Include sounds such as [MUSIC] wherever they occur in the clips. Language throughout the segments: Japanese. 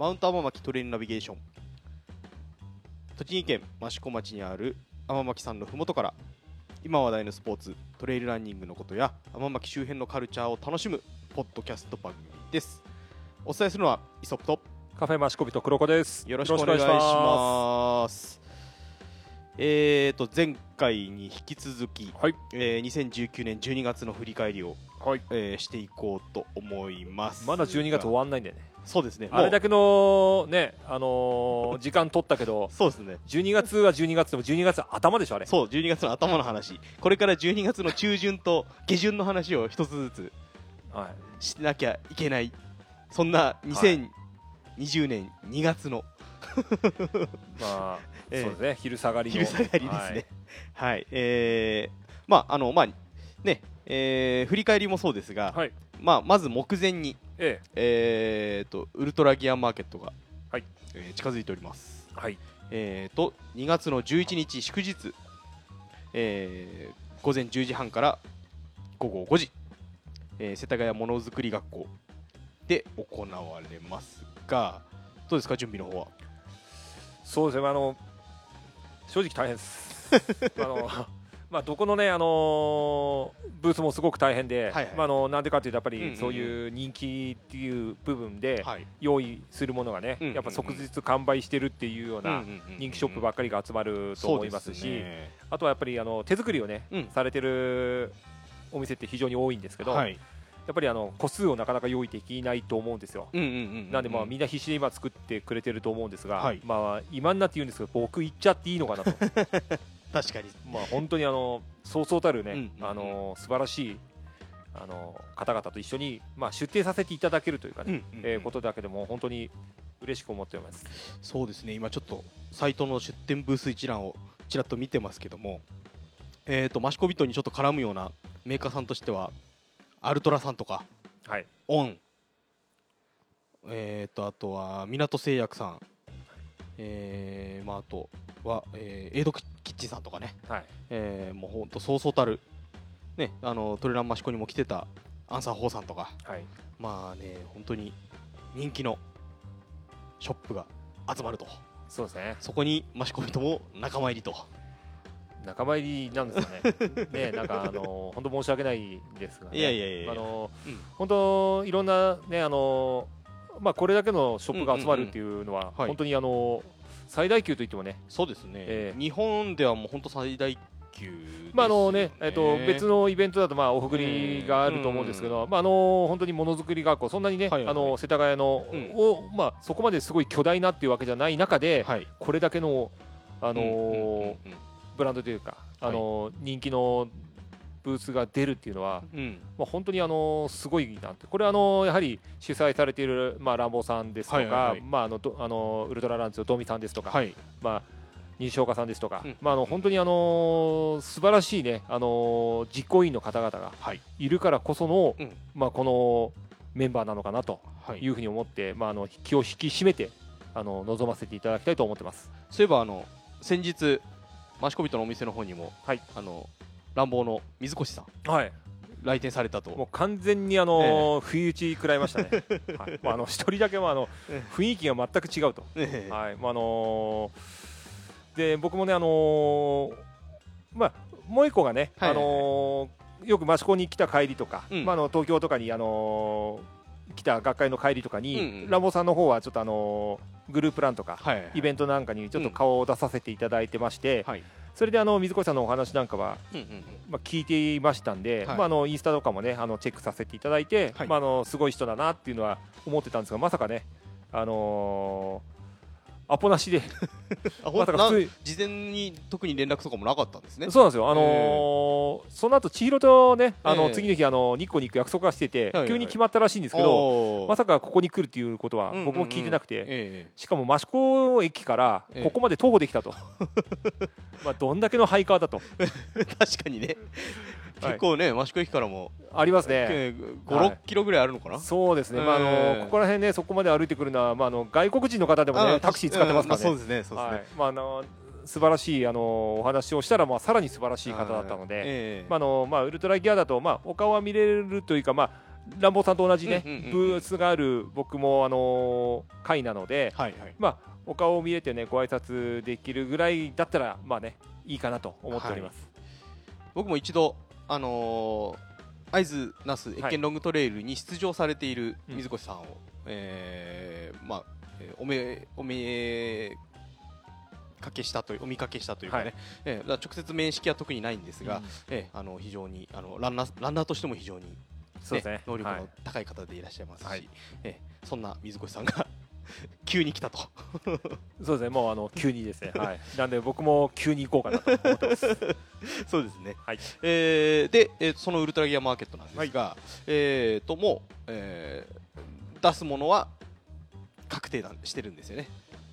マウント天巻トレイルナビゲーション栃木県益子町にある天巻さんのふもとから今話題のスポーツトレイルランニングのことや天巻周辺のカルチャーを楽しむポッドキャスト番組ですお伝えするのはイソップとカフェマシコビと黒子です。よろしくお願いしますえーと前回に引き続き、はいえー2019年12月の振り返りを、はい。えーしていこうと思いますまだ12月終わんないんだよね。そうですねけあれだけのね、あのー時間取ったけど、そうですね12月は12月でも12月頭でしょあれ。そう12月の頭の話これから12月の中旬と下旬の話を一つずつはい。しなきゃいけないそんな2020年2月の [LAUGHS] まあ、[LAUGHS] ええそうですね。昼下がりの。昼下がりですね。はい、えー、まああのまあね、えー振り返りもそうですが、はい。はい。まあまず目前にええーとウルトラギアマーケットが、はいえー近づいております。え。はい。えーと2月の11日祝日、えー午前10時半から午後5時、えー世田谷ものづくり学校で行われますが、どうですか準備の方は？そうですね。あの、正直大変です。[LAUGHS] あの、まあ、どこのね、あのーブースもすごく大変で、はいはい。まあ、あの、なんでかっていうと、やっぱりそういう人気っていう部分で、はい。用意するものがね、うんうんうん。やっぱ即日完売してるっていうような人気ショップばっかりが集まると思いますし、ね。あとはやっぱりあの手作りをね、うんされてるお店って非常に多いんですけど、はい。やっぱりあの個数をなかなか用意できないと思うんですよ。なんでまあみんな必死で今作ってくれてると思うんですが、はい。まあ今になって言うんですけど僕行っちゃっていいのかなと [LAUGHS] 確かに。まあ本当にあのそうそうたるね、うんうんうんあの素晴らしいあの方々と一緒にまあ出展させていただけるというかね、うんうんうんえーことだけでも本当に嬉しく思っております。そうですね。今ちょっとサイトの出店ブース一覧をちらっと見てますけども、えっ、とマシコビットにちょっと絡むようなメーカーさんとしてはアルトラさんとかはいオン、えっ、とあとは港製薬さん、えー、まああとは、えー、エイドキッチンさんとかね、はい。えー、もう本当そうそうたる。ねあのトレランマシコにも来てたアンサーホーさんとか。はい。まあね、本当に人気のショップが集まると、そうですね。そこに益子人も仲間入りと、仲間入りなんですかね。[LAUGHS] ねなんかあの本当申し訳ないですが、ね、いやいやいやいや。あの、うん。本当いろんなねあのまあこれだけのショップが集まるっていうのは、はい。本当にあの最大級といってもね。そうですね、ええ。日本ではもう本当最大級ですよ、まああのねえっと別のイベントだとまあおふぐりがあると思うんですけど、まああの本当にものづくり学校そんなにね、はいはいはい。あの世田谷の、うん。をまあそこまですごい巨大なっていうわけじゃない中で、はい、これだけのあのうんうんうんうんブランドというかあの、人気のブースが出るっていうのは、うん。まあ、本当にあのすごいなってこれはあのやはり主催されている、まあ、ランボーさんですとか、ウルトラランツのドミさんですとか、はい、まあ、西岡さんですとか、うん。まあ、あの本当にあの素晴らしい、ね、あの実行委員の方々がはい、いるからこその、うん。まあ、このメンバーなのかなとはい、いうふうに思って、まあ、あの気を引き締めてあの臨ませていただきたいと思ってます。そういえばあの先日、益子人のお店の方にも、はい。あの乱暴の水越さん、はい。来店されたと、もう完全にあの、不意打ち食らいましたね。[LAUGHS] はい、まああの一人だけはあのえ雰囲気が全く違うと。ええ。はい、まああのーで僕もねあのーまあもう一個がね、はい。あのーよく益子に来た帰りとか、うん。まああの東京とかにあのー来た学会の帰りとかに、ラボさんの方はちょっとあのーグループランとか、はい、イベントなんかにちょっと顔を出させていただいてまして、はい、それであの水越さんのお話なんかはまあ、聞いていましたんで、はい。まあ、あのインスタとかもねあのチェックさせていただいて、はい。まあ、あのすごい人だなっていうのは思ってたんですがまさかね、あのーアポなしで。[LAUGHS] ま普通事前に特に連絡とかもなかったんですね。そうなんですよ、あのーその後千尋とねあの、ええ次の日あの日光に行く約束がしてて、はいはい急に決まったらしいんですけど、おー。まさかここに来るっていうことはうんうんうん。僕も聞いてなくて、えしかも益子駅からええ。ここまで徒歩できたと、[LAUGHS] まあどんだけのハイカーだと。え [LAUGHS] 確かにね、はい結構ね、益子駅からも、ありますね。えー、はい。5、6キロぐらいあるのかな？そうですね、まああええのここら辺ね、そこまで歩いてくるのは、まあ、あの外国人の方でもね、あタクシー使ってますからそうですね、そうですね。はい。まあ、あの素晴らしいあのお話をしたら、まあ、さらに素晴らしい方だったので、ええまああのまあ、ウルトラギアだと、まあ、お顔は見れるというか、まあ、乱暴さんと同じね、ブースがある僕も、あのー会なので、はいはい。まあ、お顔を見れてねご挨拶できるぐらいだったらまあねいいかなと思っております。僕も一度あのー会津那須越はい見ロングトレイルに出場されているうん水越さんを、えーまあえーおめおめかけしたというお見かけしたというかね、はい。えー直接面識は特にないんですが、うん。えーあの非常にあのランナーランナーとしても非常に、ねそうですね。能力はい。の高い方でいらっしゃいますし、はい。えーそんな水越さんが [LAUGHS] 急に来たと。[LAUGHS] そうですねもうあの急にですね、[LAUGHS] はい、なんで僕も急に行こうかなと思ってます。そうですね、はい。えーで、えーそのウルトラギアマーケットなんですが、えーともう、えー出すものは確定してるんですよね。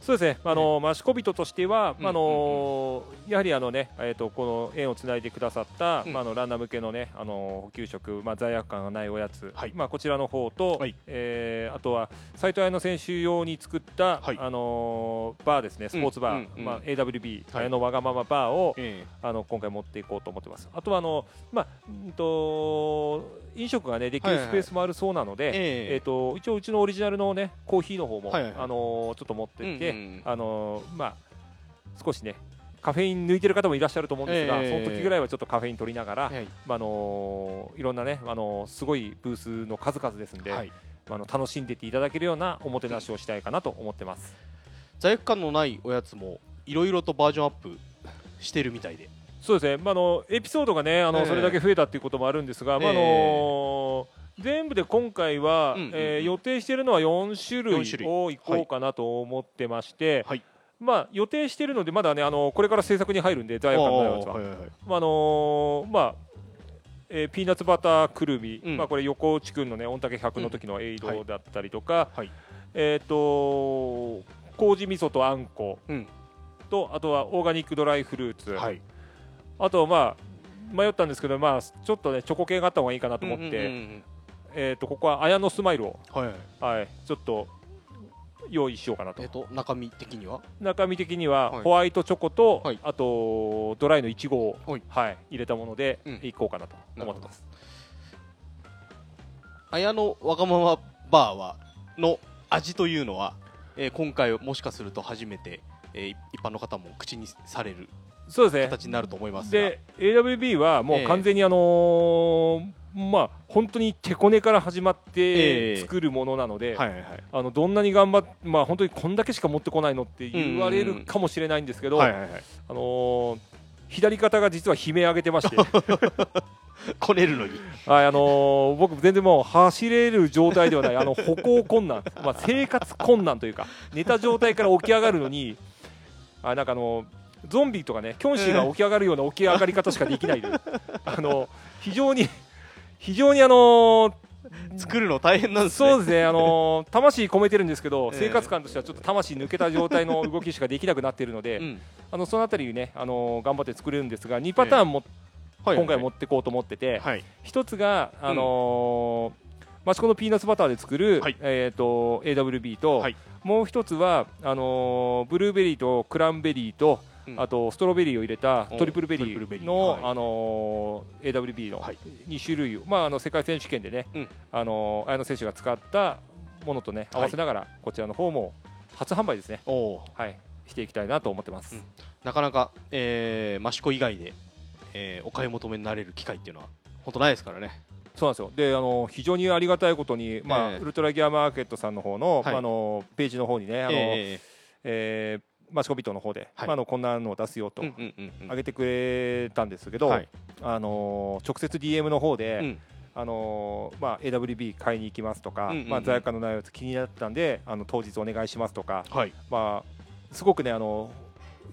そうですね、あのマシコビトとしては、うんあのやはりあの、ねえー、とこの縁をつないでくださった、うん。まあ、あのランナー向けの,、ね、あの補給食、まあ、罪悪感がないおやつ、はい。まあ、こちらの方と、はい。えーあとは斉藤彩乃選手用に作った、はい。あのバーですね、スポーツバー、まあ、AWB、はい。綾乃わがままバーを、えあの今回持っていこうと思ってます。あとはあの、まあうんと飲食が、ね、できるスペースもあるそうなので、ええ。えー、と一応うちのオリジナルの、ね、コーヒーの方も、あのちょっと持ってって、うん。うんあのまあ、少しねカフェイン抜いてる方もいらっしゃると思うんですが、ええ。その時ぐらいはちょっとカフェイン取りながら、はい。まああのいろんなね、あのすごいブースの数々ですんで、はい、あの楽しんでっていただけるようなおもてなしをしたいかなと思ってます。罪悪感のないおやつもいろいろとバージョンアップしてるみたいで、そうですね、まあ、あのエピソードがねあの、ええ。それだけ増えたっていうこともあるんですが、まああの全部で今回は、うんうんうん。えー予定しているのは4種類4種類。をいこうかなと思ってまして、はい。まあ、予定しているのでまだねあのこれから制作に入るんで罪悪感のないやつは。はいはいはい。まああのーまあえーピーナッツバターくるみ、うん。まあ、これ横内くんのね御嶽100の時のエイドだったりとか、はい。えっ、と麹味噌とあんこ。うん。とあとはオーガニックドライフルーツ、はい、あとまあ迷ったんですけど、まあ、ちょっとねチョコ系があった方がいいかなと思って、うんうんうんえっ、とここは綾野スマイルを、はい。はいはい、ちょっと用意しようかなと。えっ、と中身的には？中身的にははい。ホワイトチョコと、はい。あとドライのいちごを、はい。はい、入れたものでうん。いこうかなと思ってます。綾野わがままバーはの味というのは、えー今回もしかすると初めて、えー一般の方も口にされるそうですね。形になると思いますが。で AWB はもええう完全にあのーまあ本当に手こねから始まっええ。て作るものなので、あのどんなに頑張っまあ本当にこんだけしか持ってこないのって言われるかもしれないんですけど、あのー左肩が実は悲鳴上げてまして、[LAUGHS] こねるのに。はいあのー僕全然もう走れる状態ではないあの歩行困難、まあ、生活困難というか寝た状態から起き上がるのにあなんかあのゾンビとかねキョンシーが起き上がるような起き上がり方しかできないであの非常に非常にあのー作るの大変なんですね。そうですね、あのー [LAUGHS] 魂込めてるんですけど、ええ。生活感としてはちょっと魂抜けた状態の動きしかできなくなっているので、うん。あのそのあたりね、あのー頑張って作れるんですが、2パターンも、はい今回持っていこうと思ってて、はい。一つが、あのー益子のピーナッツバターで作る、はい。えー、と AWB と、はい。もう一つはあのーブルーベリーとクランベリーと、うんあとストロベリーを入れたおトリプルベリーの、あのー AWB のはい。2種類を、まあ、あの世界選手権でね、うん。あのー綾野選手が使ったものとね合わせながら、こちらの方も初販売ですね、はい、していきたいなと思ってます。うん。なかなか、えー、益子以外で、えーお買い求めになれる機会っていうのは本当ないですからね。そうなんですよ。であの非常にありがたいことに、まあええ。ウルトラギアマーケットさんの方の,、はい。あのページの方にねあの、ええーマシコビットの方で、はい。まあ、あのこんなのを出すよとーうんうんうんうん。上げてくれたんですけど、はい。あの直接 DM の方で、うん。あのまあ、AWB 買いに行きますとか、うんうんうん。まあ、罪悪感のないやつ気になったんであの当日お願いしますとか、はい。まあ、すごくねあの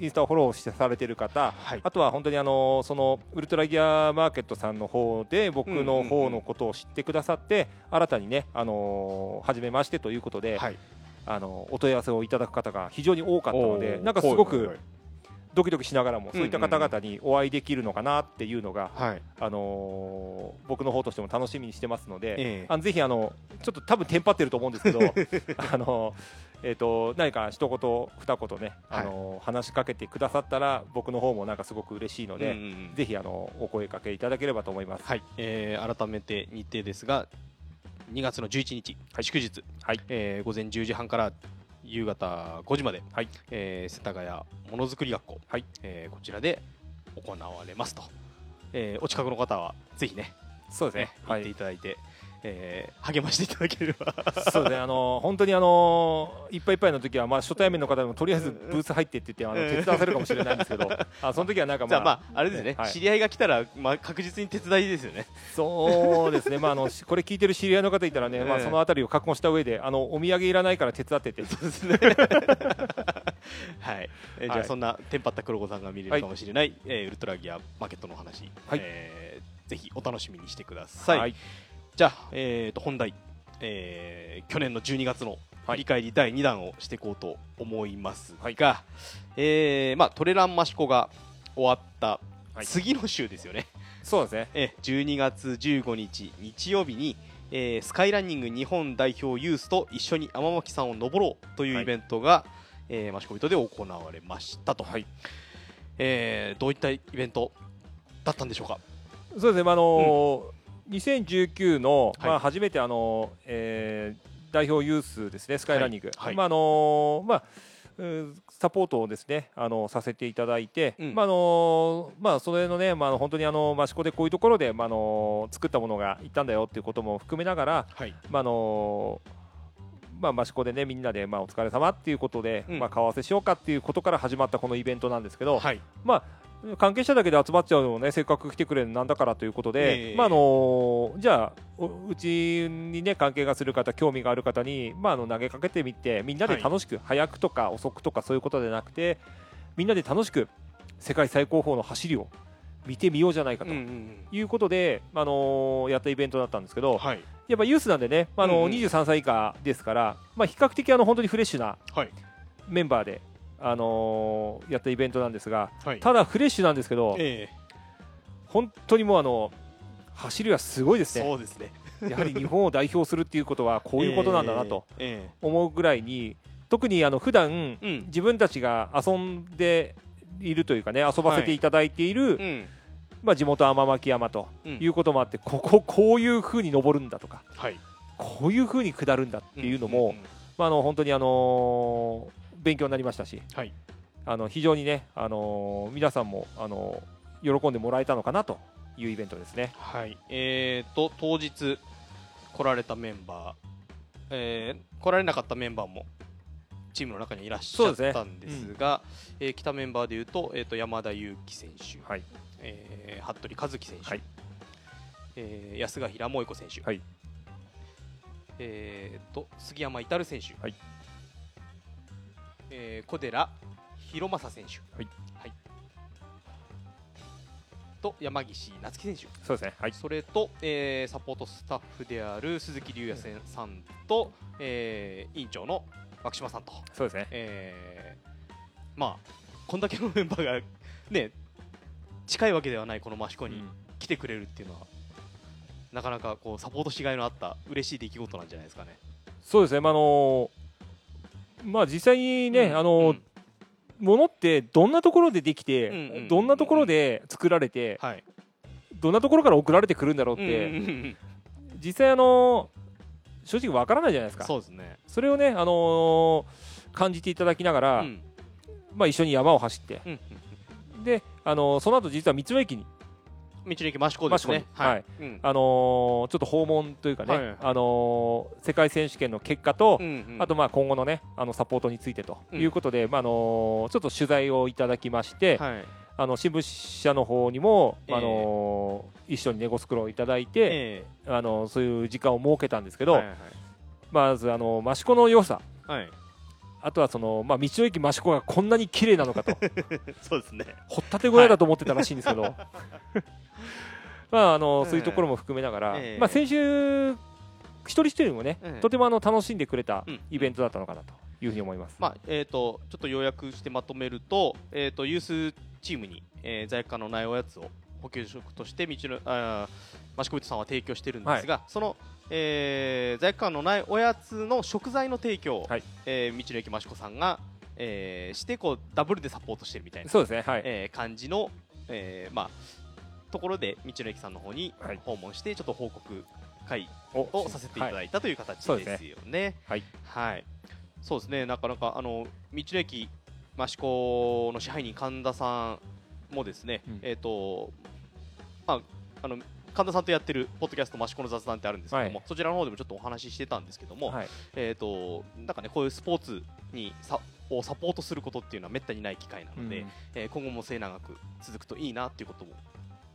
インスタをフォローしてされてる方はい。あとは本当にあのそのウルトラギアマーケットさんの方で僕の方のことを知ってくださって新たにねあの初めましてということで、はいあのお問い合わせをいただく方が非常に多かったのでなんかすごくドキドキしながらもうんそういった方々にお会いできるのかなっていうのが、はい。あのー僕の方としても楽しみにしてますので、ええ。あのぜひあのちょっと多分テンパってると思うんですけど [LAUGHS] あのえー、と何か一言二言ね、あの話しかけてくださったら僕の方もなんかすごく嬉しいので、うんうんうん。ぜひあのお声かけいただければと思います。はい、えー改めて日程ですが2月の11日、祝日、はい。えー午前10時半から夕方5時まで、はい。えー世田谷ものづくり学校、はい。えーこちらで行われますと、えーお近くの方はぜひねそうですね。ね行っていただいて、えー励ましていただければ。[LAUGHS] そうですね、あの本当にあのいっぱいいっぱいの時は、まあ、初対面の方でもとりあえずブース入ってって言ってあの手伝わせるかもしれないんですけど、あその時はなんかまあ、じゃあまああれですね、はい。知り合いが来たら、まあ、確実に手伝いですよね。そうですね、まあ、あのしこれ聞いてる知り合いの方いたらね、まあ、ええそのあたりを確保した上であのお土産いらないから手伝ってって、そうですね。はい、えーじゃはい。あそんなテンパった黒子さんが見れるかもしれない、えーウルトラギアマーケットのお話、はい。えーぜひお楽しみにしてください、はいじゃあ、えー、と本題、えー去年の12月の振り返り第2弾をしていこうと思いますが、えーまあ、トレランマシコが終わったはい。次の週ですよね、そうですね、えー12月15日日曜日に、えースカイランニング日本代表ユースと一緒に天巻さんを登ろうというイベントが、えーマシコビトで行われましたと、はい。えーどういったイベントだったんでしょうか？そうですね、まああの2019の、はい。まあ、初めてあの、えー代表ユースですね、スカイランニング、はい。はいまああのまあうんサポートをですねあのさせていただいて、うん。まああのまあ、それのね、まあ、本当にあの益子でこういうところで、まああの作ったものがいったんだよっていうことも含めながら、はい。まああのまあ、益子でねみんなで、まあ、お疲れ様っていうことで、うん。まあ、顔合わせしようかっていうことから始まったこのイベントなんですけど、はい。まあ、関係者だけで集まっちゃうのもねせっかく来てくれるのなんだからということで、ええ。まああのじゃあおうちにね関係がする方興味がある方に、まあ、あの投げかけてみてみんなで楽しく、早くとか遅くとかそういうことでなくてみんなで楽しく世界最高峰の走りを見てみようじゃないかということで、あのやったイベントだったんですけどはい。やっぱユースなんでね、まああのうんうん。23歳以下ですから、まあ、比較的あの本当にフレッシュなはい。メンバーで、あのやったイベントなんですがはい。ただフレッシュなんですけど、え本当にもうあの走りはすごいでーすね、そうですね。やはり日本を代表するっていうことはこういうことなんだなと [LAUGHS] え思うぐらいに、特にあの普段自分たちが遊んでいるというかね、遊ばせていただいている、うん。まあ、地元天巻山とうん。いうこともあって、ここ、こういう風に登るんだとか、はい。こういう風に下るんだっていうのも、んんん。まあ、あの本当にあのー勉強になりましたし、はい。あの非常にね、あのー皆さんも、あのー喜んでもらえたのかなというイベントですね。はい、えー、と当日来られたメンバー、えー来られなかったメンバーもチームの中にいらっしゃったんですがえー来たメンバーでいうと,、えー、と山田裕貴選手、はい。えー服部和樹選手、はい。えー安賀平萌子選手、はい。えー、と杉山至選手、はい。えー小寺弘正選手、はい。と山岸夏樹選手そうですね。はい。それと、えーサポートスタッフである鈴木隆也さんと、えー委員長の牧島さんと、そうですね。えーまあこんだけのメンバーがね近いわけではないこの益子にうん来てくれるっていうのは、なかなかこうサポートしがいのあった嬉しい出来事なんじゃないですかね。そうですね。まあ、あのーまあ、実際にね、うんあのーうんものってどんなところでできて、うんうんうんうんどんなところで作られて、はい。どんなところから送られてくるんだろうって、うんうんうん実際あのー正直わからないじゃないですか。そうですね。それをね、あのー感じていただきながら、うん。まあ、一緒に山を走って、うんで、あのーその後実は道の駅に、道の駅益子ですね。益子に。はい。うん。あのーちょっと訪問というかね、はいはい。あのー世界選手権の結果と、うんうん。あとまあ今後のねあのサポートについてとうんいうことで、まああのちょっと取材をいただきまして、はい。あの新聞社の方にも、ええ。あの一緒にネゴスクロをいただいて、えあのそういう時間を設けたんですけど、ーはいはい。まずあの益子の良さ。はい。あとはその、まあ、道の駅益子がこんなに綺麗なのかと。[LAUGHS] そうですね。掘ったて小屋だと思ってたらしいんですけど、[LAUGHS] まああのええ。そういうところも含めながら、ええ。まあ、先週一人一人もね、ええ。とてもあの楽しんでくれたうん。イベントだったのかなというふうに思います。まあえー、とちょっと要約してまとめると,、えー、とユースチームに、えー罪悪感のないおやつを補給食として道のあー益子人さんは提供してるんですが、その、えー罪悪感のないおやつの食材の提供を、はい。えー道の駅益子さんが、えーしてこうダブルでサポートしてるみたいな、そうですね、はい、えー感じの、えーまあ、ところで道の駅さんの方にはい。訪問してちょっと報告回おをさせていただいたという形ですよね。はい。はい。そうですね。なかなかあの道の駅益子の支配人神田さんもですね、うん。えっ、とまああの神田さんとやってるポッドキャスト益子の雑談ってあるんですけども、はい。そちらの方でもちょっとお話ししてたんですけども、はい。えっ、となんかねこういうスポーツにさをサポートすることっていうのはめったにない機会なので、うん。えー今後も末永く続くといいなっていうことも、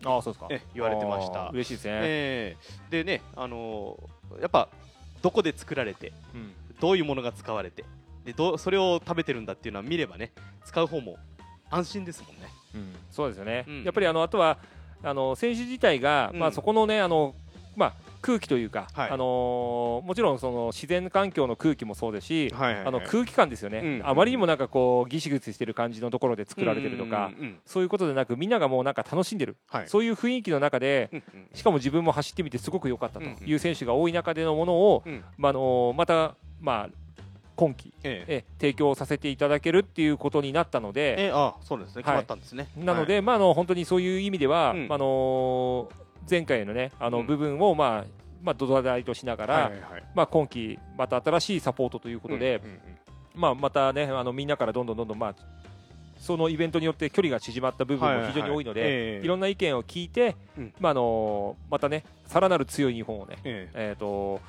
ああそうですか。え言われてました。嬉しいですね、えー。でねあのーやっぱどこで作られてうん。どういうものが使われてでどうそれを食べてるんだっていうのは見ればね使う方も安心ですもんね。うんそうですよね、うん。やっぱりあのあとはあの選手自体が、うん。まあ、そこのねあの、まあ、空気というか、はい。あのーもちろんその自然環境の空気もそうですし、はいはいあの空気感ですよね、うん。あまりにもなんかこうギシギシしてる感じのところで作られてるとか、うんうんうん。そういうことでなくみんながもうなんか楽しんでる、はい。そういう雰囲気の中でうんうん。しかも自分も走ってみてすごく良かったとうんうんいう選手が多い中でのものを、うん。まああのーまた、まあ、今季ええ。え提供させていただけるっていうことになったので、ええあそうですね。決まったんですね。なので、まあ、あの本当にそういう意味では、うん。あの前回のねあうん。の部分を、まあまあ、土台としながら、はいはいはい。まあ、今季また新しいサポートということで、うんうんうんまあ、またねあのみんなからどんどんどんどん、まあ、そのイベントによって距離が縮まった部分も非常に多いので、はいはいはいええ。いろんな意見を聞いて、うん。まああのまたねさらなる強い日本をね、ええ。えー、と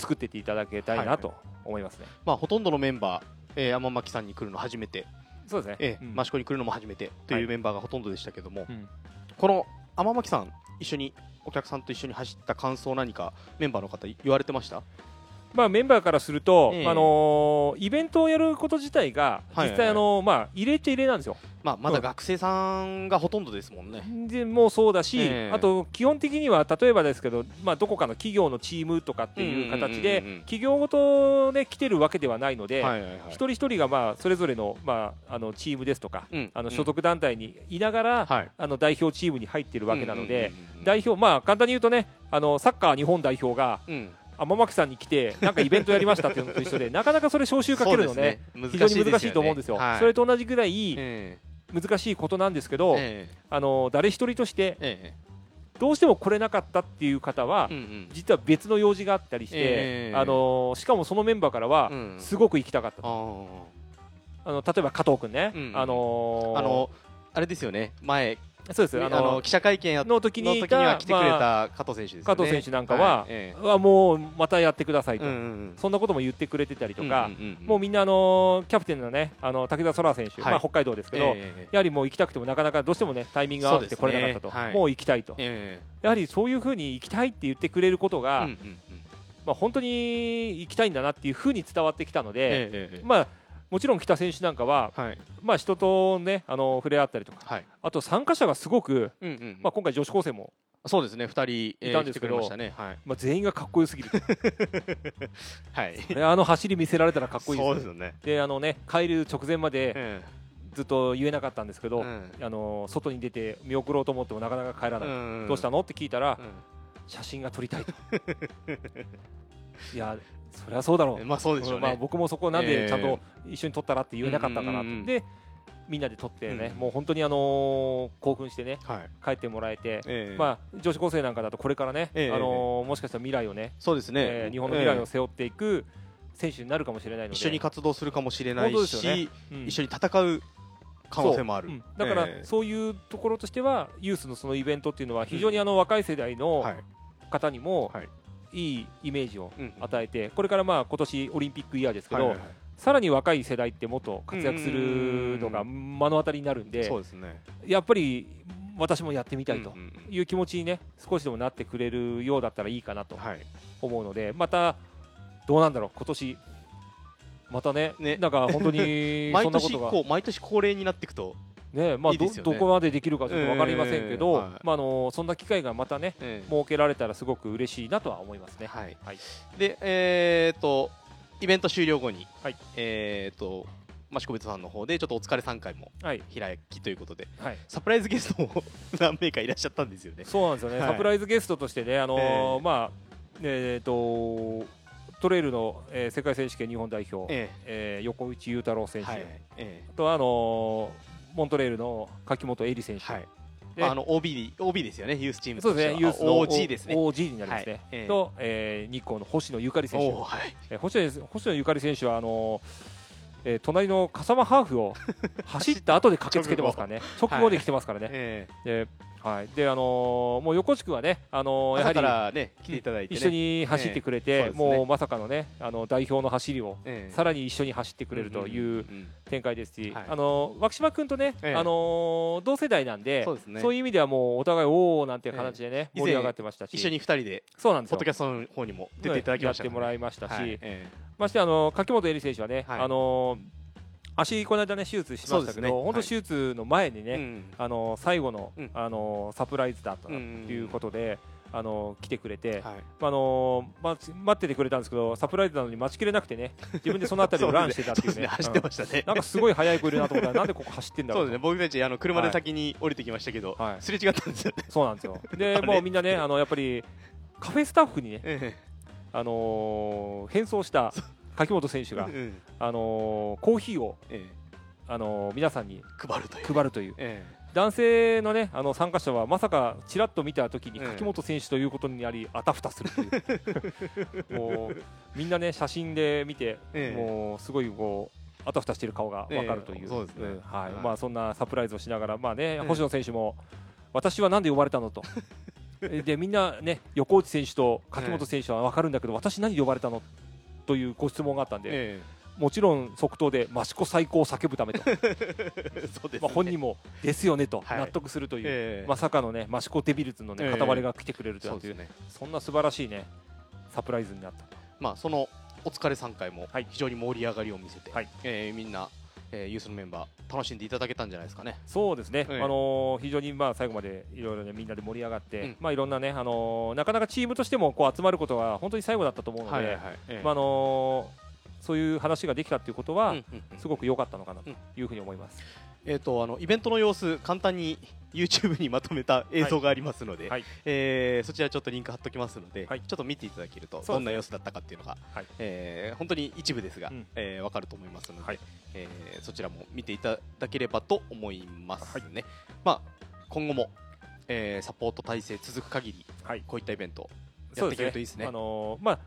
作ってていただきたいなと思いますね。まあほとんどのメンバー、えー、天巻さんに来るの初めて、そうですね、ええうん。益子に来るのも初めてとはい。いうメンバーがほとんどでしたけども、うん。この天巻さん一緒にお客さんと一緒に走った感想何かメンバーの方言われてました？まあ、メンバーからすると、ええ。あのイベントをやること自体が実際、あのまあ、入れっちゃ入れなんですよ。まあまだ学生さんがほとんどですもんね。でもうそうだし、ええ。あと基本的には例えばですけど、まあ、どこかの企業のチームとかっていう形でうんうんうんうん企業ごとで来てるわけではないので、一人一人がまあそれぞれの,、まあ、あのチームですとか、うん。あの所属団体にいながら、はい。あの代表チームに入ってるわけなので、うんうんうんうん。代表まあ簡単に言うとねあのサッカー日本代表がうん天巻さんに来てなんかイベントやりましたっていうのと一緒で [LAUGHS] なかなかそれ招集かけるのねそうです非常に難しいと思うんですよ。はい。それと同じぐらいえ難しいことなんですけど、ええ。あの誰一人としてええ。どうしても来れなかったっていう方は、えうんうん。実は別の用事があったりして、ええ。あのしかもそのメンバーからは、うん。すごく行きたかったあの例えば加藤君ね、うん。あのーあのあれですよね。前そうです。ああのの記者会見やの時のには来てくれまた加藤選手ですよね。加藤選手なんかはえあはもうまたやってくださいと、えうんうん。そんなことも言ってくれてたりとか、うんうんうんもうみんなあのキャプテンのねあの武田空選手、はい。まあ、北海道ですけど、ええ。やはりもう行きたくてもなかなかどうしてもねタイミングが合わせて来れなかったと、ねはい。もう行きたいと、えやはりそういうふうに行きたいって言ってくれることえが、うんうんうん。まあ、本当に行きたいんだなっていうふうに伝わってきたので、ええええ。まあ、もちろん北選手なんかは、はい。まあ、人と、ね、あの触れ合ったりとかはい。あと参加者がすごく、うんうんまあ、今回女子高生も、そうですね二人えーいたんですけどまね。はい。まあ、全員がかっこよすぎる [LAUGHS] はい。ねあの走り見せられたらかっこいいですよ。ね。であのね帰る直前までえずっと言えなかったんですけど、えうん。あの外に出て見送ろうと思ってもなかなか帰らない、うん。どうしたの？って聞いたら、うん。写真が撮りたいと [LAUGHS] いやそりゃそうだろう。まあそうでしょうまあ、ね僕もそこなんええ。でちゃんと一緒に撮ったらって言えなかったかなと、うんうんうん。でみんなで撮ってね、うんもう本当にあのー興奮してねはい。帰ってもらえて、ええ。まあ、女子高生なんかだとこれからね、ええ。あのーもしかしたら未来をね、そうですね。えー日本の未来えを背負っていく選手になるかもしれないので。え一緒に活動するかもしれない本当ですよね。しうん。一緒に戦う可能性もある。そううん。だから、ええ。そういうところとしてはユースのそのイベントっていうのは非常にあの若い世代のはい。方にもはいいいイメージをうん与えてこれからまあ今年オリンピックイヤーですけど、はいはいはい。さらに若い世代ってもっと活躍するのが目の当たりになるんでそうですね。やっぱり私もやってみたいとうんうんうん。いう気持ちにね少しでもなってくれるようだったらいいかなとはい。思うのでまたどうなんだろう今年。またねね。なんか本当にそ [LAUGHS] 毎年こう毎年恒例になっていくとねまあどこまでできるかちょっと分かりませんけど、まああのそんな機会がまたねええ。設けられたらすごく嬉しいなとは思いますね。はい。はい。でえーっとイベント終了後にはい。えーっと益子別さんの方でちょっとお疲れ3回もはい。開きということではい。サプライズゲストも何名かいらっしゃったんですよね。そうなんですよね、はい。サプライズゲストとしてね、あのーええ。まあえー、とトレイルの、えー世界選手権日本代表、ええ。ー横内裕太郎選手、えはい。え。あとはあのーモントレールの柿本恵里選手、えはい。ああの OB, OB ですよねユースチームそうですね、ユースの OG ですね。OG になりますね。はいええ。と、えー日光の星野ゆかり選手。はい。えー星野星野ゆかり選手はあのーえー隣の笠間ハーフを走った後で駆けつけてますからね、直後。で来てますからね。え。で、はい、で、あのーもう横地君はね、あのーやはりらね来ていただいてね。一緒に走ってくれて、ええ。そうね。もうまさかのね、あの代表の走りをええ。さらに一緒に走ってくれるというんん展開ですし、はい。あのー脇島君とね、ええ。あのー同世代なんで、そうですね。いう意味ではもうお互いおおなんていう形でね、ええ。盛り上がってましたし、一緒に二人でそうなんですよ。ポッドキャストの方にも出ていただきましたやってもらいましたし、はいえ。ましてあの柿本恵里選手はね、はい。あの足この間ね手術しましたけど、ねはい本当手術の前にね、えうん。あの最後の、うん。あのサプライズだったとうんいうことで、あの来てくれて、はい。あの待ち待っててくれたんですけどサプライズなのに待ちきれなくてね自分でそのあたりを [LAUGHS] ランしてたっていうね。ね。走ってましたね。うん。なんかすごい速い子いるなと思ったらなんでここ走ってんだろうと。そうですね。僕たちあの車で先に降りてきましたけどはい。すれ違ったんですよね。そうなんですよ。で [LAUGHS] もうみんなねあのやっぱりカフェスタッフにね、えあのー変装した柿本選手があのーコーヒーを、えあのー皆さんにえ配るという。配るという。え男性のねあの参加者はまさかちらっと見た時にええ。柿本選手ということになりあたふたするという。[LAUGHS] もうみんなね写真で見て、ええ。もうすごいこうあたふたしてる顔が分かるという,、ええそんはい。はい。まあ、そんなサプライズをしながら、まあねえ星野選手も私はなんで呼ばれたのと。え [LAUGHS] でみんなね横内選手と柿本選手は分かるんだけど、私何で呼ばれたのというご質問があったんで、えもちろん即答で益子最高を叫ぶためと、え [LAUGHS] そうですね。まあ、本人もですよねとはい。納得するという、ええ。まさかのね益子デビルズのねええ。片割れが来てくれるという,、そね。そんな素晴らしいねサプライズになったと。まあそのお疲れ3回もはい。非常に盛り上がりを見せてはい。えーみんなえーユースのメンバー楽しんでいただけたんじゃないですかね。そうですね、ええ。あのー非常にまあ最後までいろいろねみんなで盛り上がって、うん。まあいろんなねあのーなかなかチームとしてもこう集まることが本当に最後だったと思うので、はいはいはい。ええまああのーそういう話ができたっていうことは、うんうんうん。すごく良かったのかなというふうに思います。えー、とあのイベントの様子簡単に YouTube にまとめた映像がありますので、はい。えーそちらちょっとリンク貼っときますので、はい。ちょっと見ていただけるとどんな様子だったかっていうのが、はい。えー本当に一部ですが、うん。えーわかると思いますので、はい。えーそちらも見ていただければと思いますね。まあ、今後も、えーサポート体制続く限りはい。こういったイベントやっていけるといいですね。あのーまあ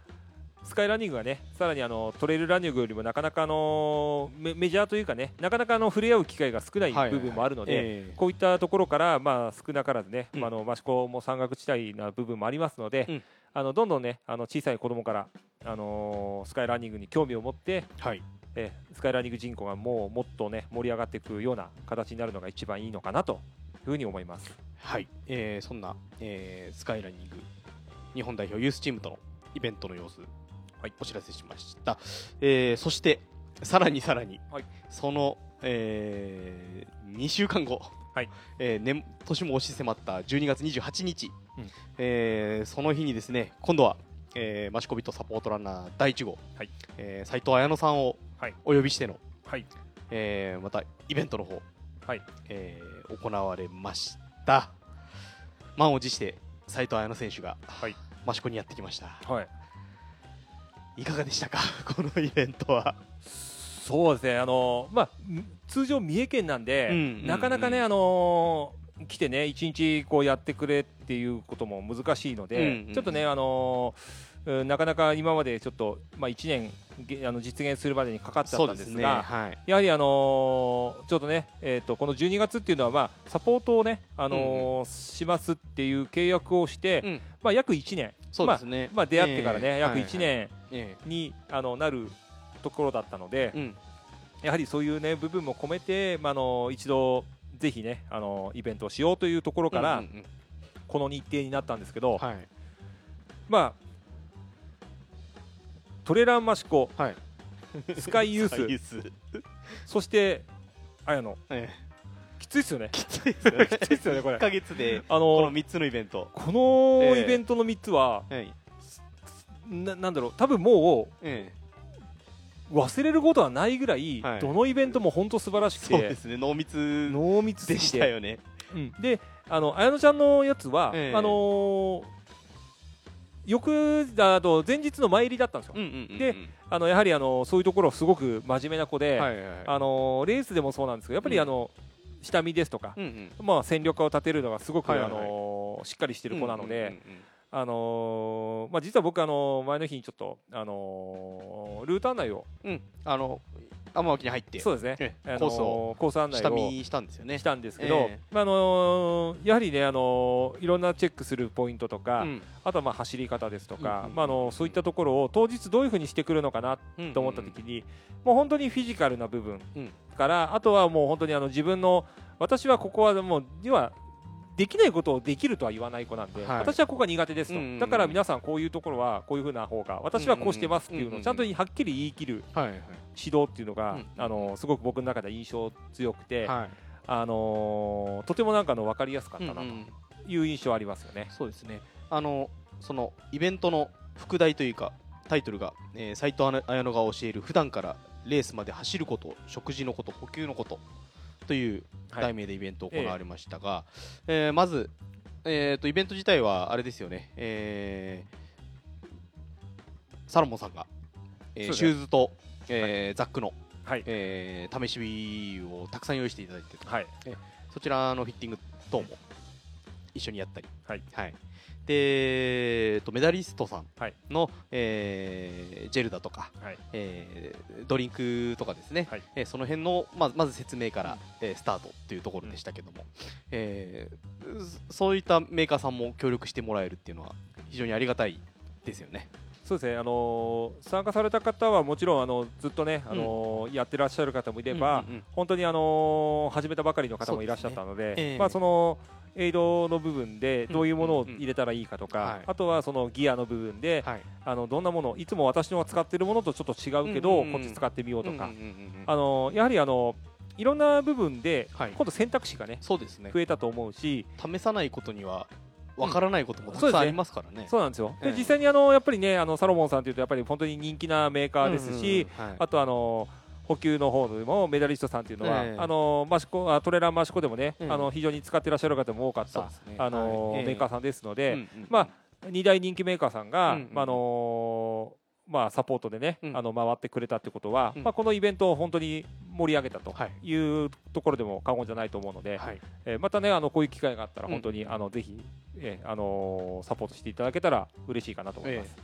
スカイランニングがねさらにあのトレイルランニングよりもなかなかあのメメジャーというかねなかなかあの触れ合う機会が少ない部分もあるので、えーこういったところから、まあ、少なからずね、うん。まあ、あの益子も山岳地帯な部分もありますので、うん。あのどんどんねあの小さい子供から、あのースカイランニングに興味を持って、はい。えースカイランニング人口がもうもっとね盛り上がっていくような形になるのが一番いいのかなというふうに思います。はい、えーそんな、えースカイランニング日本代表ユースチームとのイベントの様子、はい。お知らせしました、えーそしてさらにさらに、はい。その、え2週間後、はい。えー年年も押し迫った12月28日、うん。えーその日にですね今度は、えー、マシコビットサポートランナー第1号、はい。えー斉藤綾乃さんをはい。お呼びしての、はい。えーまたイベントの方はい。えー行われました。満を持して斉藤彩乃選手がはい。益子にやってきました。はいいかがでしたか？[LAUGHS] このイベントは。そうですね、あのまあ、ん通常、三重県なんで、うんなかなかね、うんあの来てね、一日こうやってくれっていうことも難しいので、うんうんちょっとね、あのうんなかなか今までちょっと、まあ、1年げあの実現するまでにかかっちゃったんですが、はい。やはり、あのちょっとね、えー、とこの12月っていうのは、まあ、サポートをね、あのしますっていう契約をして、うん。まあ、約1年、そうですね、まあ、出会ってからね、約えーはいはい。1年えに、あのなるところだったので、えうん。やはりそういうね部分も込めて、まあ、あの一度ぜひねあのイベントをしようというところから、うんうんうん。この日程になったんですけど、はい。まあトレランマシコはい。スカイユース。そして綾野。ええきついですよね。きついですよね。これ。1ヶ月であこのの3つのイベント。このええイベントの3つは、はい。ななんだろう多分もえう忘れることはないぐらい、はい。どのイベントも本当素晴らしくてえそうですね濃密濃密すでぎしてたよね。うん。であの綾乃ちゃんのやつは、ええ。あのー翌だと前日の前入りだったんですよ、うんうんうんうん。であのやはりあのそういうところすごく真面目な子で、はいはいはい。あのレースでもそうなんですけどやっぱりうん。あの、下見ですとか、うんうん。まあ、戦力化を立てるのがすごく、はいはいあのしっかりしてる子なので、あのまあ、実は僕、あの前の日にちょっと、あのルート案内をうんうん。あの天脇に入ってそうですね、えあのコースをコース案内を下見したんですよね。したんですけど、えまああのやはりね、あのいろんなチェックするポイントとか、うん。あとはまあ走り方ですとか、うんうんまあ、あのそういったところを当日どういうふうにしてくるのかなと思った時に、もう本当にフィジカルな部分うん。から、あとはもう本当にあの自分の私はここはもう要はできないことをできるとは言わない子なんで、はい。私はここが苦手ですと、うんうんうん。だから皆さんこういうところはこういうふうな方が私はこうしてますっていうのをちゃんとはっきり言い切る指導っていうのが、うん。あのすごく僕の中では印象強くて、はい。あのーとてもなんかの分かりやすかったなとうんうん。いう印象ありますよね。そうですね。あのそのイベントの副題というかタイトルが斎、えー、斉藤綾乃が教える普段からレースまで走ること食事のこと補給のことというはい題名でイベント行われましたが、えーまず、えー、とイベント自体はあれですよね、えーサロモンさんが、えーシューズと、えーザックの、はい、えー試し火をたくさん用意していただいてはい、そちらのフィッティング等も一緒にやったり、はいでえーとメダリストさんはい。の、えージェルだとか、はい。えードリンクとかですね、はい。えーその辺のまずまず説明から、えースタートというところでしたけども、えーそそういったメーカーさんも協力してもらえるっていうのは非常にありがたいですよね。そうですね、あのー参加された方はもちろんあのずっとね、あのーやってらっしゃる方もいれば、うんうんうん。本当に、あのー始めたばかりの方もいらっしゃったので、ですね。ええ。まあ、そのエイドの部分でどういうものを入れたらいいかとか、あとはそのギアの部分で、はい、あのどんなものいつも私のが使っているものとちょっと違うけど、こっち使ってみようとか、あのーやはり、あのいろんな部分で、はい。今度選択肢がねそうですね。増えたと思うし、試さないことにはわからないこともたくさんありますからね。そうなんですよ、でええ。実際にあのやっぱりねあのサロモンさんというとやっぱり本当に人気なメーカーですし、あとあの補給の方でもメダリストさんというのは、ええ。あのマシコあトレランマシコでもね、ええ。あの非常に使っていらっしゃる方も多かった、ね。あのはい。ええ。メーカーさんですので、うんうんまあ2大人気メーカーさんが、うんうんまああのまあ、サポートでね、うん。あの回ってくれたってことは、うん。まあ、このイベントを本当に盛り上げたとはい。いうところでも過言じゃないと思うので、はい。えーまたねあのこういう機会があったらうん。本当に、あのぜひ、えーあのーサポートしていただけたら嬉しいかなと思います。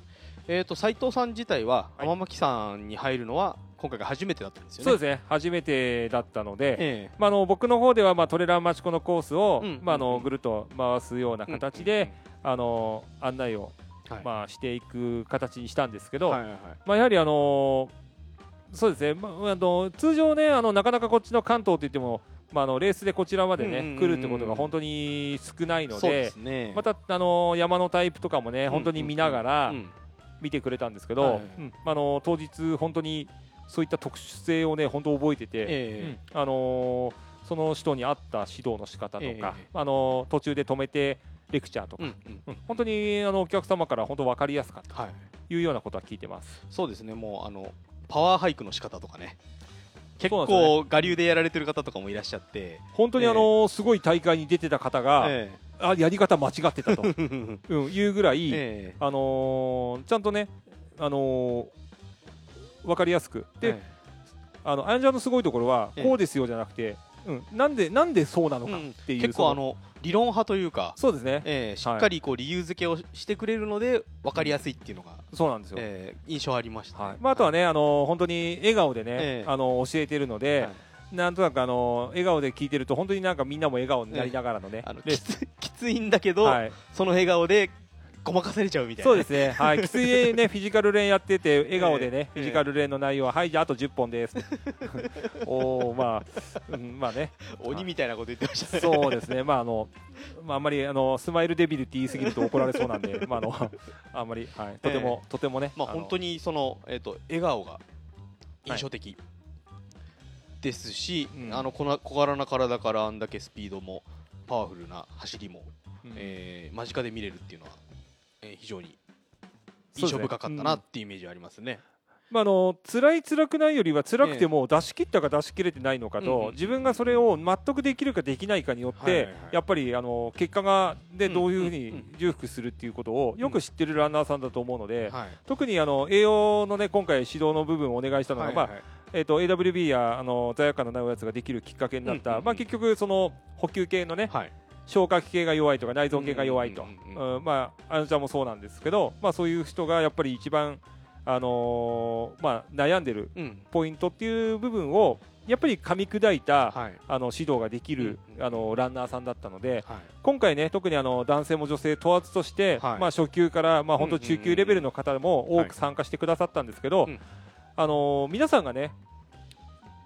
えー、と斉藤さん自体ははい。天巻さんに入るのは今回が初めてだったんですよね。そうですね。初めてだったので、えまあ、あの僕の方では、まあ、トレランマチコのコースを、うん。まあ、あうんのぐるっと回すようなえ形で、あの案内を、はい。まあ、していく形にしたんですけど、はいはいはい。まあ、やはり、あのそうですね、まあ、あの通常ねあのなかなかこっちの関東といっても、まあ、あのレースでこちらまで、ねうんうんうん来るってことが本当に少ないのでね。また、あの山のタイプとかもね本当に見ながらうん見てくれたんですけど、はいうん。あの当日、本当にそういった特殊性をね本当覚えてて。えうん。あのーその人に合った指導の仕方とか、ええ。あのー途中で止めてレクチャーとか、えうんうん。うん。本当にあのお客様から本当分かりやすかった。はい、というようなことは聞いてます。そうですね、もうあのパワーハイクの仕方とかね、結構、我流でやられてる方とかもいらっしゃって、本当にあのーすごい大会に出てた方が、えあやり方間違ってたと、え [LAUGHS] うん、いうぐらい、え。あのーちゃんとね、あのー分かりやすく。で、えあのアヤンジャンのすごいところは、ええ。こうですよじゃなくて、うん、なんでなんでそうなのかうんっていう、結構あそのの理論派というか、そうですね、ええしっかりこう理由付けをしてくれるので分かりやすいっていうのが、そうなんですよ。ええ印象ありました。ね、はい。まあ、あとはね、あの本当に笑顔でね、ええ。あの教えてるので、はい。なんとなくあの笑顔で聞いてると、本当になんかみんなも笑顔になりながらのね、あのきつきついんだけど、はい、その笑顔でごまかされちゃうみたいな、そうですね、はい、きついね、[LAUGHS] フィジカル練やってて、笑顔でね、ええフィジカル練の内容は、はい、じゃああと10本です。[LAUGHS] おー、まあ、うん、まあね、鬼みたいなこと言ってましたね。そうですね、まああの、まあ、あんまりあのスマイルデビルって言い過ぎると怒られそうなんで、[LAUGHS] まああの、あんまり、はい、とても、とてもね、まあ、の本当にその、えー、と笑顔が印象的ですし、うん。あのこの小柄な体からあんだけスピードもパワフルな走りも、うん。えー間近で見れるっていうのは、えー非常に印象深かったなっていうイメージありますね。まあ、あの辛い辛くないよりは辛くても出し切ったか出し切れてないのかと、自分がそれを納得できるかできないかによって、やっぱりあの結果がでうん。どういうふううんに重複するっていうことをよく知ってるランナーさんだと思うので、はい。特にあの栄養のね今回指導の部分をお願いしたのが、まあえー、と AWB やあの罪悪感のないおやつができるきっかけになった、まあ、結局その補給系のねはい消化器系が弱いとか内臓系が弱いと、うんうんうんうん。まああのちゃんもそうなんですけど、まあ、そういう人がやっぱり一番、あのーまあ、悩んでるうん。ポイントっていう部分をやっぱり噛み砕いた、はい。あの指導ができる、うんうんあのランナーさんだったのではい。今回ね特にあの男性も女性問わずとして、はい。まあ、初級から、まあ、本当中級レベルの方もはい。多く参加してくださったんですけど、うん。あの皆さんがね、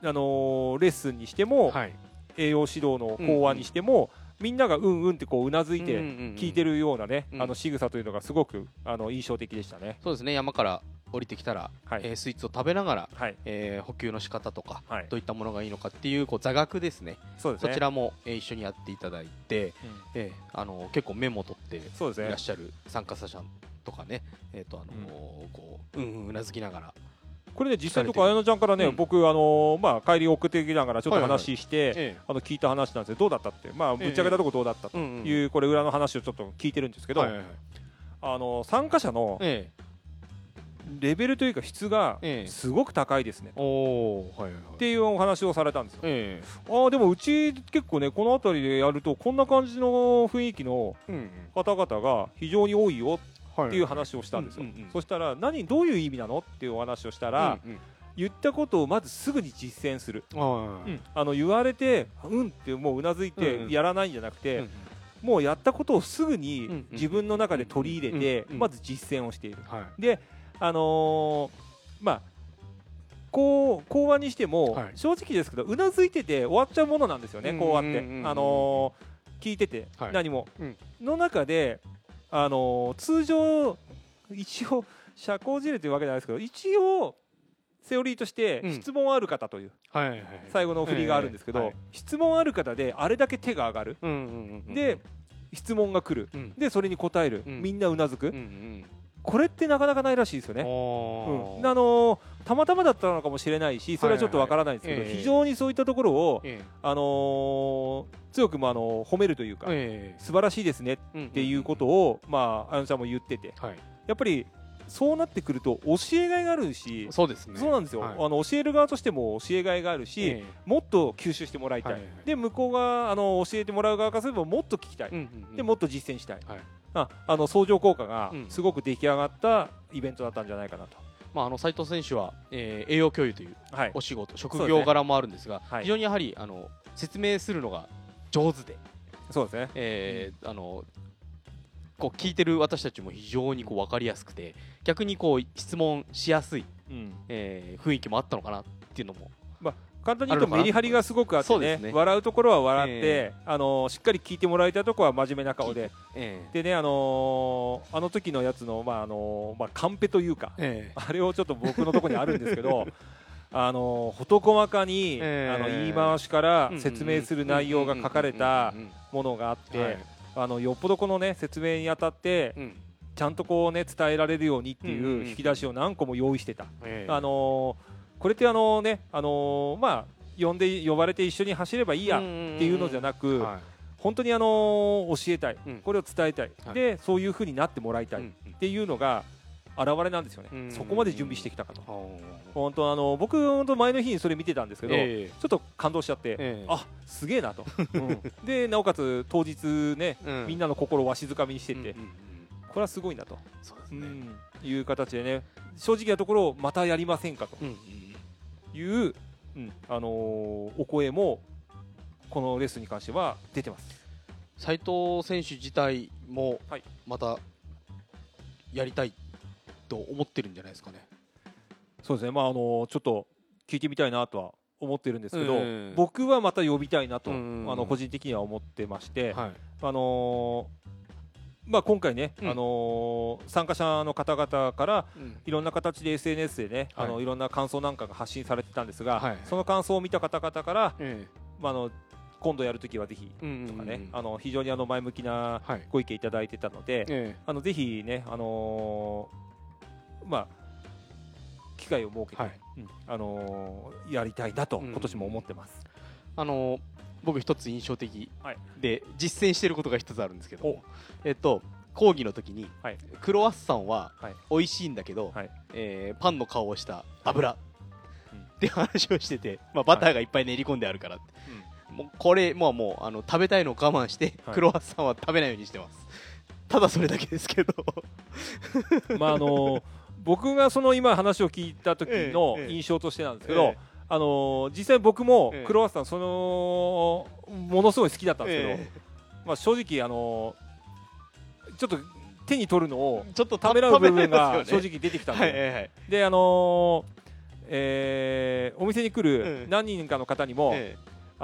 あのレッスンにしても、はい。栄養指導の講話にしても、みんながうんうんってこううなずいて聞いてるるようなね、うん。あの仕草というのがすごくあの印象的でしたね。そうですね山から降りてきたら、はい。えースイーツを食べながら、はい、えー補給の仕方とかはい、どういったものがいいのかっていうこう座学ですね。そうですね。そちらも、えー一緒にやっていただいて、うん。えーあの結構メモを取っていらっ。しゃる参加者とかね、えーとあのーこううんうんうなずきながら、これね実際のところ綾乃ちゃんからね、うん。僕あのまあ帰り送ってきながらちょっとはいはい話して、えあの聞いた話なんですよ。どうだったって。まあぶっちゃけたとこどうだったと。いうこれ裏の話をちょっと聞いてるんですけど、はいはいはい。あの参加者のえレベルというか質がええ。すごく高いですね。っていうお話をされたんですよ。えああでもうち結構ねこの辺りでやるとこんな感じの雰囲気の方々が非常に多いよはっていう話をしたんですよ。うんうんうん。そしたら何どういう意味なのっていうお話をしたら、うんうん。言ったことをまずすぐに実践する、はいはいあの言われてうんってもううなずいうんうん。てやらないんじゃなくて、うんもうやったことをすぐうんうん。に自分の中で取り入れてうんうんまず実践をしている。はい。であのーまあこう講話にしても、はい。正直ですけどうなずいてて終わっちゃうものなんですよね、うん講話って、うんうん。うんあのー聞いてて、はい。何も、うん。の中で、あのー通常一応社交辞令というわけじゃないですけど一応セオリーとしてうん。質問ある方という最後の振りがあるんですけど、質問ある方であれだけ手が上がる、で質問が来る。うん。でそれに答える、うん。みんなうなずく、これってなかなかないらしいですよね。おうん、あのーたまたまだったのかもしれないしそれはちょっとわからないんですけど、はいはい非常にそういったところを、えあのー強くもあの褒めるというか、え素晴らしいですねえっていうことを、まあ、あやのちゃんも言ってて。はい。やっぱりそうなってくると教えがいがあるしそうですね。そうなんですよ、はい。あの教える側としても教えがいがあるし、えもっと吸収してもらいたい、はいはいで向こうがあの教えてもらう側からすればもっと聞きたい、えうんうんうん。でもっと実践したい、はい。ああの相乗効果がうん。すごく出来上がったイベントだったんじゃないかなと。まああの斉藤選手はえー栄養教諭というはい。お仕事う職ですね。業柄もあるんですがはい。非常にやはりあの説明するのが上手でそうですね。えーあのこう聞いてる私たちも非常にこう分かりやすくて逆にこう質問しやすい、うん。えー雰囲気もあったのかなっていうのも簡単に言うとメリハリがすごくあってねね。笑うところは笑って、えあのしっかり聞いてもらいたいところは真面目な顔で。えでねあのーあの時のやつのまああのーまあカンペというかええあれをちょっと僕のところにあるんですけど [LAUGHS] あのー事細かに、ええあの言い回しから説明する内容が書かれたものがあって、はいあのよっぽどこのね説明にあたってうん。ちゃんとこうね伝えられるようにっていう引き出しを何個も用意してた。ええ。あのーこれってあのね、あのーまあ呼んで呼ばれて一緒に走ればいいやっていうのじゃなく、は本当にあのー教えたい、うん。これを伝えたい、はい。でそういう風になってもらいたいっていうのが現れなんですよね、うん。そこまで準備してきたかと、は本当あの僕本当前の日にそれ見てたんですけど、えちょっと感動しちゃって、ええ。あすげえなと、うん。でなおかつ当日ね、うん。みんなの心をわしづかみにしてて、うんうんうん。これはすごいなと、そうですね。うん。いう形でね正直なところまたやりませんかと。うんうんいう、うんあのーお声もこのレースに関しては出てます。斉藤選手自体もはい。またやりたいと思ってるんじゃないですかね。そうですね、まああのちょっと聞いてみたいなとは思ってるんですけど、ええ僕はまた呼びたいなと、うんあの個人的には思ってまして、はい。あのーまあ、今回ね、うん。あのー参加者の方々からうん。いろんな形で SNS でね、はい。い、あのいろんな感想なんかが発信されてたんですが、はい。その感想を見た方々から、えまあ、あの今度やるときはぜひとかね、うんあの非常にあの前向きなはい。ご意見いただいてたので、え。あのぜひね、あのーまあ、機会を設けて、はい。うんあのーやりたいなと、うん。今年も思ってます。あの僕一つ印象的はい。で実践してることが一つあるんですけどお、えっと講義の時にはい。クロワッサンははい。美味しいんだけどはい、えーパンの顔をした油っうん。っていう話をしてて、まあ、バターがいっぱい練り込んであるからって、もうこれもうもうあの食べたいのを我慢して、はい。クロワッサンは食べないようにしてます。ただそれだけですけど。まああの僕がその今話を聞いた時のええええ。印象としてなんですけど、えあの実際僕もええ。クロワッサンそのものすごい好きだったんですけど、えまあ、正直あのちょっと手に取るのをちょっとためらう部分が正直出てきたんで、であのえーお店に来えるえ何人かの方にも、え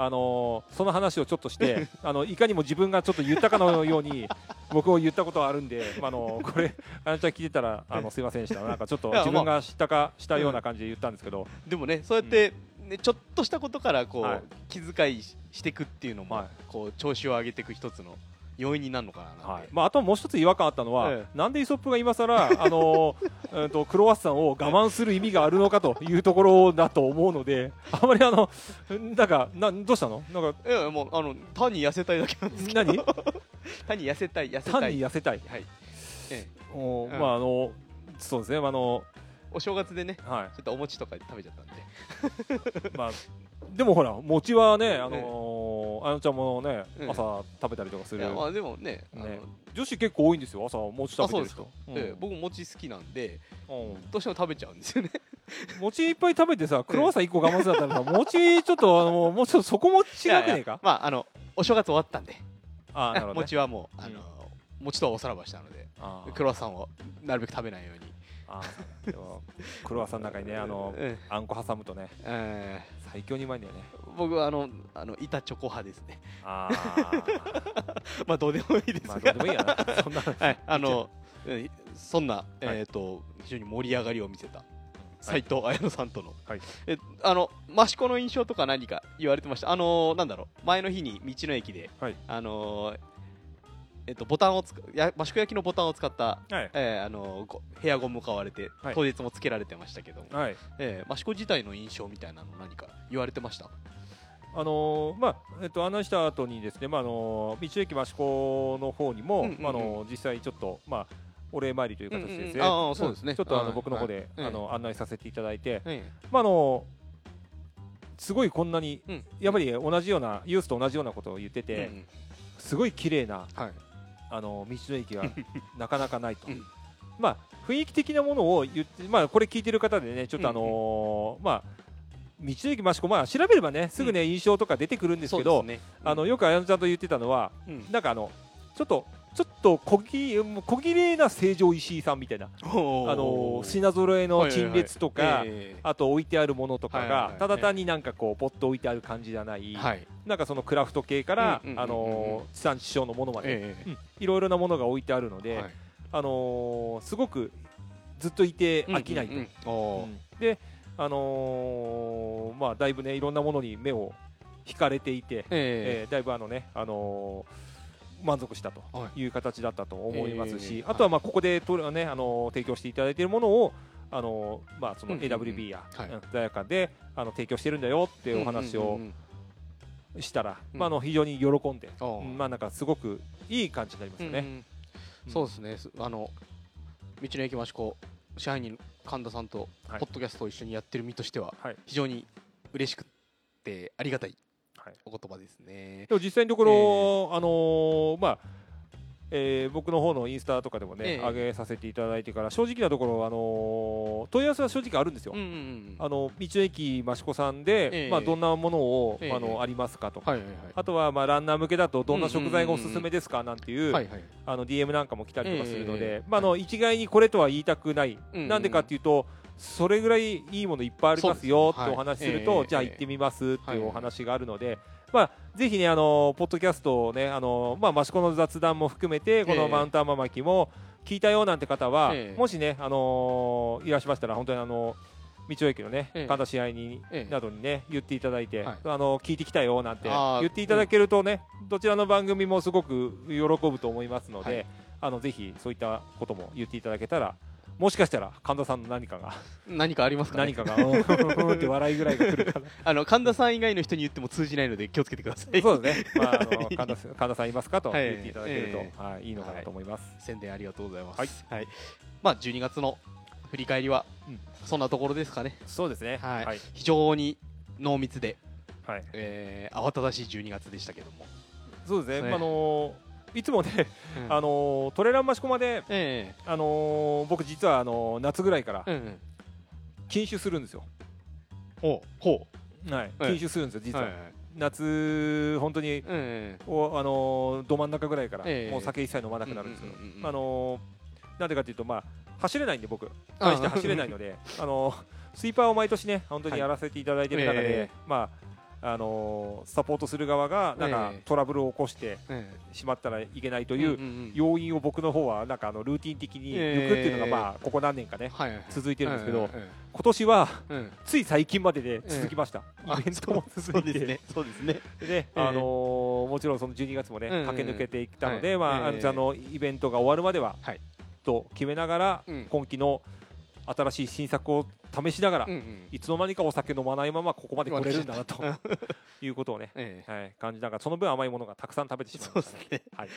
あのその話をちょっとして [LAUGHS] あのいかにも自分がちょっと言ったかのように僕を言ったことがあるんで、まあ、あのこれ [LAUGHS] あなた聞いてたらあのすいませんでした。なんかちょっと自分が知ったかしたような感じで言ったんですけど、えでもねそうやって、ね、ちょっとしたことからこう、はい。気遣いししていくっていうのも、はい。こう調子を上げていく一つの要因になるのかなはい。まあ、あともう一つ違和感あったのは、えなんでイソップが今更あの、[LAUGHS] えー、とクロワッサンを我慢する意味があるのかというところだと思うのであまりあのなんかなどうしたの？なんかいやもうあの単に痩せたいだけなんですけど。何？[LAUGHS] 単に痩せたい痩せ単たい。に痩せたい。はい、ええ。うん。おまああのそうですね。あのお正月でねはい。ちょっとお餅とか食べちゃったんで。まあ、でもほら餅はね、あのーあのちゃんもね、うん。朝食べたりとかする。いやまあでもねね。女子結構多いんですよ朝餅食べてる人。うん。ええ僕餅好きなんでうん。どうしても食べちゃうんですよね。[LAUGHS] 餅いっぱい食べてさクロワッサン1個我慢するんだったらさ餅ちょっとあの [LAUGHS] もうちょっとそこも違くねえか。まああのお正月終わったんで。あーなるほど、ね、[LAUGHS] 餅はもうあの、うん。餅とはおさらばしたのでクロワッサンをなるべく食べないように。あクロワッサンの中にねあのうん。あんこ挟むとね。え最強にうまいんだよね。ー僕はあのあの板チョコ派ですね。ああ [LAUGHS] まあどうでもいいですまあが、どうでもいいやな。そんなはいあのうん。そんな、えっ、と非常に盛り上がりを見せた斉藤綾乃さんとの、はい。えあの益子の印象とか何か言われてました？あのなんだろう。前の日に道の駅で、はい。あのえっとボタンをつかや益子焼きのボタンを使った、はい。えーあのごヘアゴムを買われて、はい。当日もつけられてましたけども、はい。えー益子自体の印象みたいなの何か言われてました？あのーまあえっと、案内した後にですね、まああのー道の駅益子の方にも、うんうんうん。まああのー実際ちょっと、まあ、お礼参りという形でですね、うんうんああそうですね。ちょっとあはいの僕の方で、はい。あの案内させていただいて、えまああのーすごいこんなに、うん。やっぱり同じようなユースと同じようなことを言ってえて、うん。すごい綺麗なはいあの道の駅が [LAUGHS] なかなかないと。うん。まあ雰囲気的なものを言って、まあ、これ聞いてる方でね、ちょっとあのーまあ、道の駅益子、まあ、調べればね、すぐね、印象とか出てくるんですけど、あのよくあやのちゃんと言ってたのは、うん。なんかあのちょっとちょっと小ぎ小綺麗な成城石井さんみたいな、あの品揃えの陳列とか、えあと置いてあるものとかがただ単になんかこうポッと置いてある感じじゃない、えはい。なんかそのクラフト系から、あの地産地消のものまで、いろいろなものが置いてあるので、はい。あのーすごくずっといて飽きないと。で、あのーまあ、だいぶねいろんなものに目を引かれていて、ええ。ーだいぶあのね、あのー満足したとはい。う形だったと思いますし、えーあとはまあここでと、ねあのー提供していただいているものを、あのーまあ、その AWB や、はい。うんザヤカであの提供してるんだよっていうお話をしたら、うん。まあ、あの非常に喜んで、まあ、なんかすごくいい感じになりますよね。そうですね。すあの道の駅益子支配人神田さんとはい。ポッドキャストを一緒にやってる身としてははい。非常に嬉しくてありがたいはい。お言葉ですね。でも実際のところ、あのーまあえー僕の方のインスタとかでもね、ええ。上げさせていただいてから正直なところ、あのー問い合わせは正直あるんですよ。うんうんうん。あの道の駅益子さんで、ええ。まあ、どんなものを、ええ。あのありますかとか、はいはいはいあとはまあランナー向けだとどんな食材がおすすめですかなんていう、はいはい。あの DM なんかも来たりとかするので、ええ。まあ、あの一概にこれとは言いたくない、うんうん。なんでかっていうとそれぐらいいいものいっぱいありますよってお話しするはいと、ええじゃあ行ってみますっていうはい。お話があるので、まあ、ぜひねあのポッドキャストをねあの、まあ、益子の雑談も含めてこえ。えのマウンターママキも聞いたよなんて方は、ええ。もしねあのいらっしゃいましたら本当にあの道の駅のね、ええ。神田試合に、ええ。などにね言っていただいて、はい。あの聞いてきたよなんて言っていただけるとね、どちらの番組もすごく喜ぶと思いますので、はい。あのぜひそういったことも言っていただけたらもしかしたら神田さんの何かが何かありますかね？何かがって笑いぐらいが来るかな [LAUGHS] あの神田さん以外の人に言っても通じないので気をつけてください。[LAUGHS] そうですね、まあ、あの神田さん神田さんいますかとはい。言っていただけると、えはい、いいのかなと思います。宣伝ありがとうございます。はい。まあ12月の振り返りは、うん。そんなところですかね。そうですね。はい。はい、非常に濃密で、はい。えー慌ただしい12月でしたけども、そうですね、ねまああのーいつもね、うん。あのートレラン益駒で、えあのー僕実はあのー夏ぐらいから禁酒するんですよ、ほう。ほはい、ええ。禁酒するんですよ実は、はいはい夏本当にうんうんおあのーど真ん中ぐらいから、ええ。もう酒一切飲まなくなるんですけど、あのーなんでかというとまあ走れないんで僕。大して走れないのであのースイーパーを毎年ね本当にやらせていただいてる中で、まああのーサポートする側がなんかええ。トラブルを起こしてえしまったらいけないとえいう要因を僕の方はなんかあのルーティン的に抜くっていうのがええ。まあここ何年かね続いてるんですけどうん今年はつい最近までで続きました、あイベントもそ続いて。うですね。そうですね。であのーもちろんその12月もね、駆け抜けていったので、はい。まあ、ええあのあのイベントが終わるまでは、はい。と決めながら、うん。今期の新しい新作を試しながら、うんうん。いつの間にかお酒飲まないままここまで来れるんだなと [LAUGHS] いうことをね、ええ。はい、感じながらその分甘いものがたくさん食べてしまいましたですね。はい。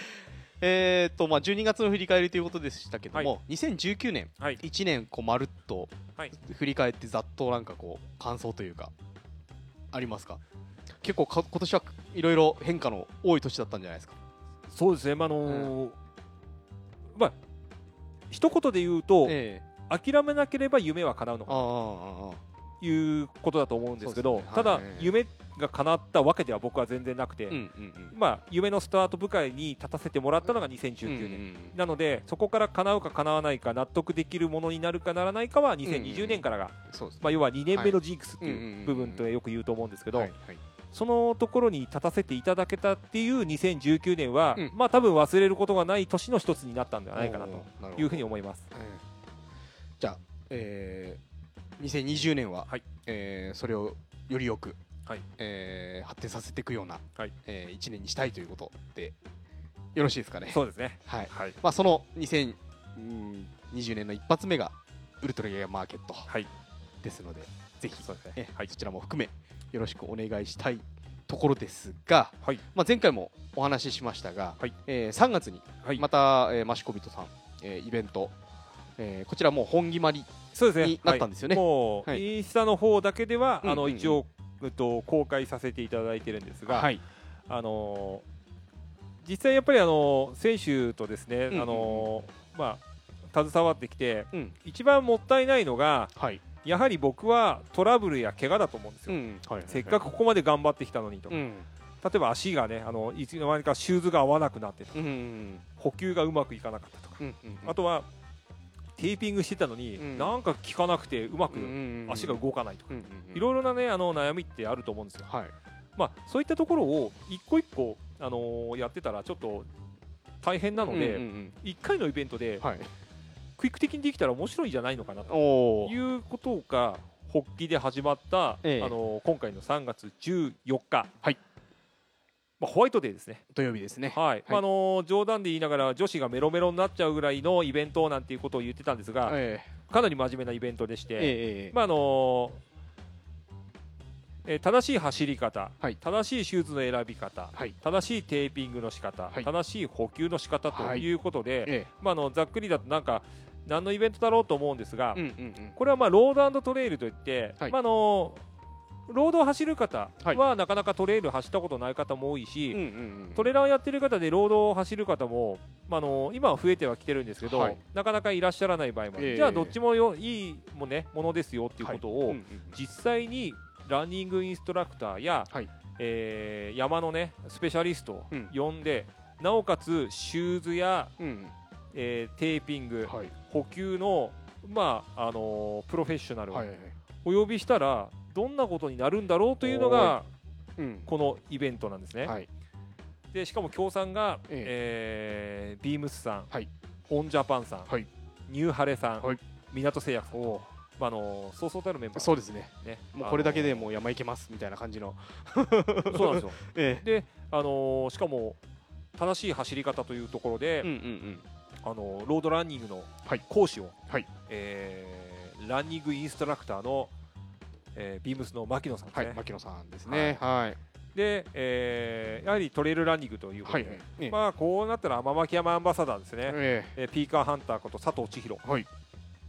えーっとまあ12月の振り返りということでしたけども、は2019年はい。1年こうまるっとはい。振り返ってざっとなんかこう感想というかありますか？結構か今年はいろいろ変化の多い年だったんじゃないですか？そうですね、まああのーまあ一言で言うと、ええ諦めなければ夢は叶うのかということだと思うんですけどただ、はい。夢が叶ったわけでは僕は全然なくて、まあ、夢のスタート部会に立たせてもらったのが2019年、なのでそこから叶うか叶わないか納得できるものになるかならないかは2020年からが、まあ、要は2年目のジンクスってはい。う部分とよく言うと思うんですけど、そのところに立たせていただけたっていう2019年は、うん。まあ多分忘れることがない年の一つになったんではないかなというふうに思います。ええじゃあ、えー、2020年は、はいえーそれをよりよく、はいえー発展させていくような、はいえ1年にしたいということでよろしいですかね。そうですね。はいはい。まあ、その2020年の一発目がウルトラギアマーケットはい。ですので、ぜひ、そね。えはいそ。ちらも含めよろしくお願いしたいところですが、はい。まあ、前回もお話ししましたが、はいえー3月にはい。また、えー、マシコビトさん、えーイベント、えーこちらもう本決まり。になったんですよね。はい。もう、はいインスタの方だけでは、あの、一応、えっと、公開させていただいてるんですが、はい。あのー実際やっぱりあのー選手とですね、あのーまあ、携わってきて、うん。一番もったいないのが、はい。やはり僕はトラブルや怪我だと思うんですよ。せっかくここまで頑張ってきたのにと、例うん。えば足がねあのいつの間にかシューズが合わなくなってとかうんうん補給がうまくいかなかったとか、あとはテーピングしてたのに、うん。なんか効かなくてうまくうん足が動かないとか、うんうんいろいろなねあの悩みってあると思うんですよ。はい。まあそういったところを一個一個あのーやってたらちょっと大変なので、うんうん一回のイベントでうんはい。クイック的にできたら面白いんじゃないのかなと。いうことが発起で始まった、ええ。あのー今回の3月14日、はいまあ、ホワイトデーですね。土曜日ですね。はい、まああのー冗談で言いながら女子がメロメロになっちゃうぐらいのイベントなんていうことを言ってたんですが、えかなり真面目なイベントでして、ええええ。まああのえー正しい走り方、はい。正しいシューズの選び方、はい。正しいテーピングの仕方、はい。正しい補給の仕方とはい。いうことで、えまあ、あのざっくりだとなんか何のイベントだろうと思うんですが、えうんうんうん。これはまあロードトレイルといって、はい。まあ、あのロードを走る方はなかなかトレイル走ったことない方も多いし、うんうんうんトレーラーをやってる方でロードを走る方も、まあ、あの今は増えてはきてるんですけど、はい。なかなかいらっしゃらない場合もある、ええ。じゃあどっちもよいいも,、ね、ものですよっていうことを、実際にランニングインストラクターや、はい。えー山のねスペシャリストをうん。呼んで、なおかつシューズや、うんえーテーピング、はい。補給の、まああのープロフェッショナルをお呼びしたらどんなことになるんだろうというのがうん。このイベントなんですね。はい。でしかも協賛が、ええ。ービームスさん、はい。オンジャパンさん、はい。ニューハレさん、はい。港製薬さんと、まあ、あのそうそうたるメンバー。そうですね。ね。もうこれだけであもう山行けますみたいな感じの。のそうなんですよ。[LAUGHS] えで、あのーしかも正しい走り方というところで、えうんうん。あのーロードランニングのはい。講師を、はい。えーランニングインストラクターの、えービームスの牧野さんですね、はい牧野さんですね。はい。で、えーやはりトレイルランニングということで、はいはい。ええ。まあこうなったら天巻山アンバサダーですね、ええ。ーピーカーハンターこと佐藤千尋。えはい。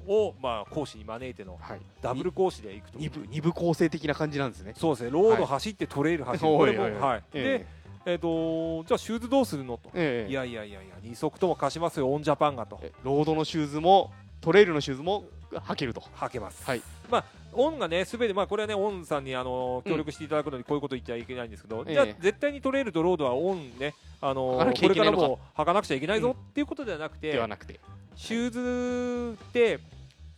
を、まあ、講師に招いてのはい。ダブル講師でいくと二部二部構成的な感じなんですね。そうですね。ロード走ってトレイル走る、これもおいはい、えで、えー、とじゃあシューズどうするのと、ええ。えいやいやいやいや二足とも貸しますよオンジャパンがと。えロードのシューズもトレイルのシューズも履けると。履けます、はい。まあオンがねすべてまあこれはねオンさんにあの協力していただくのにこういうこと言っちゃいけないんですけど、ええじゃあ絶対にトレイルとロードはオンねあの履かなきゃこれからも履かなくちゃいけないぞうん。っていうことではなくて、ではなくて。シューズって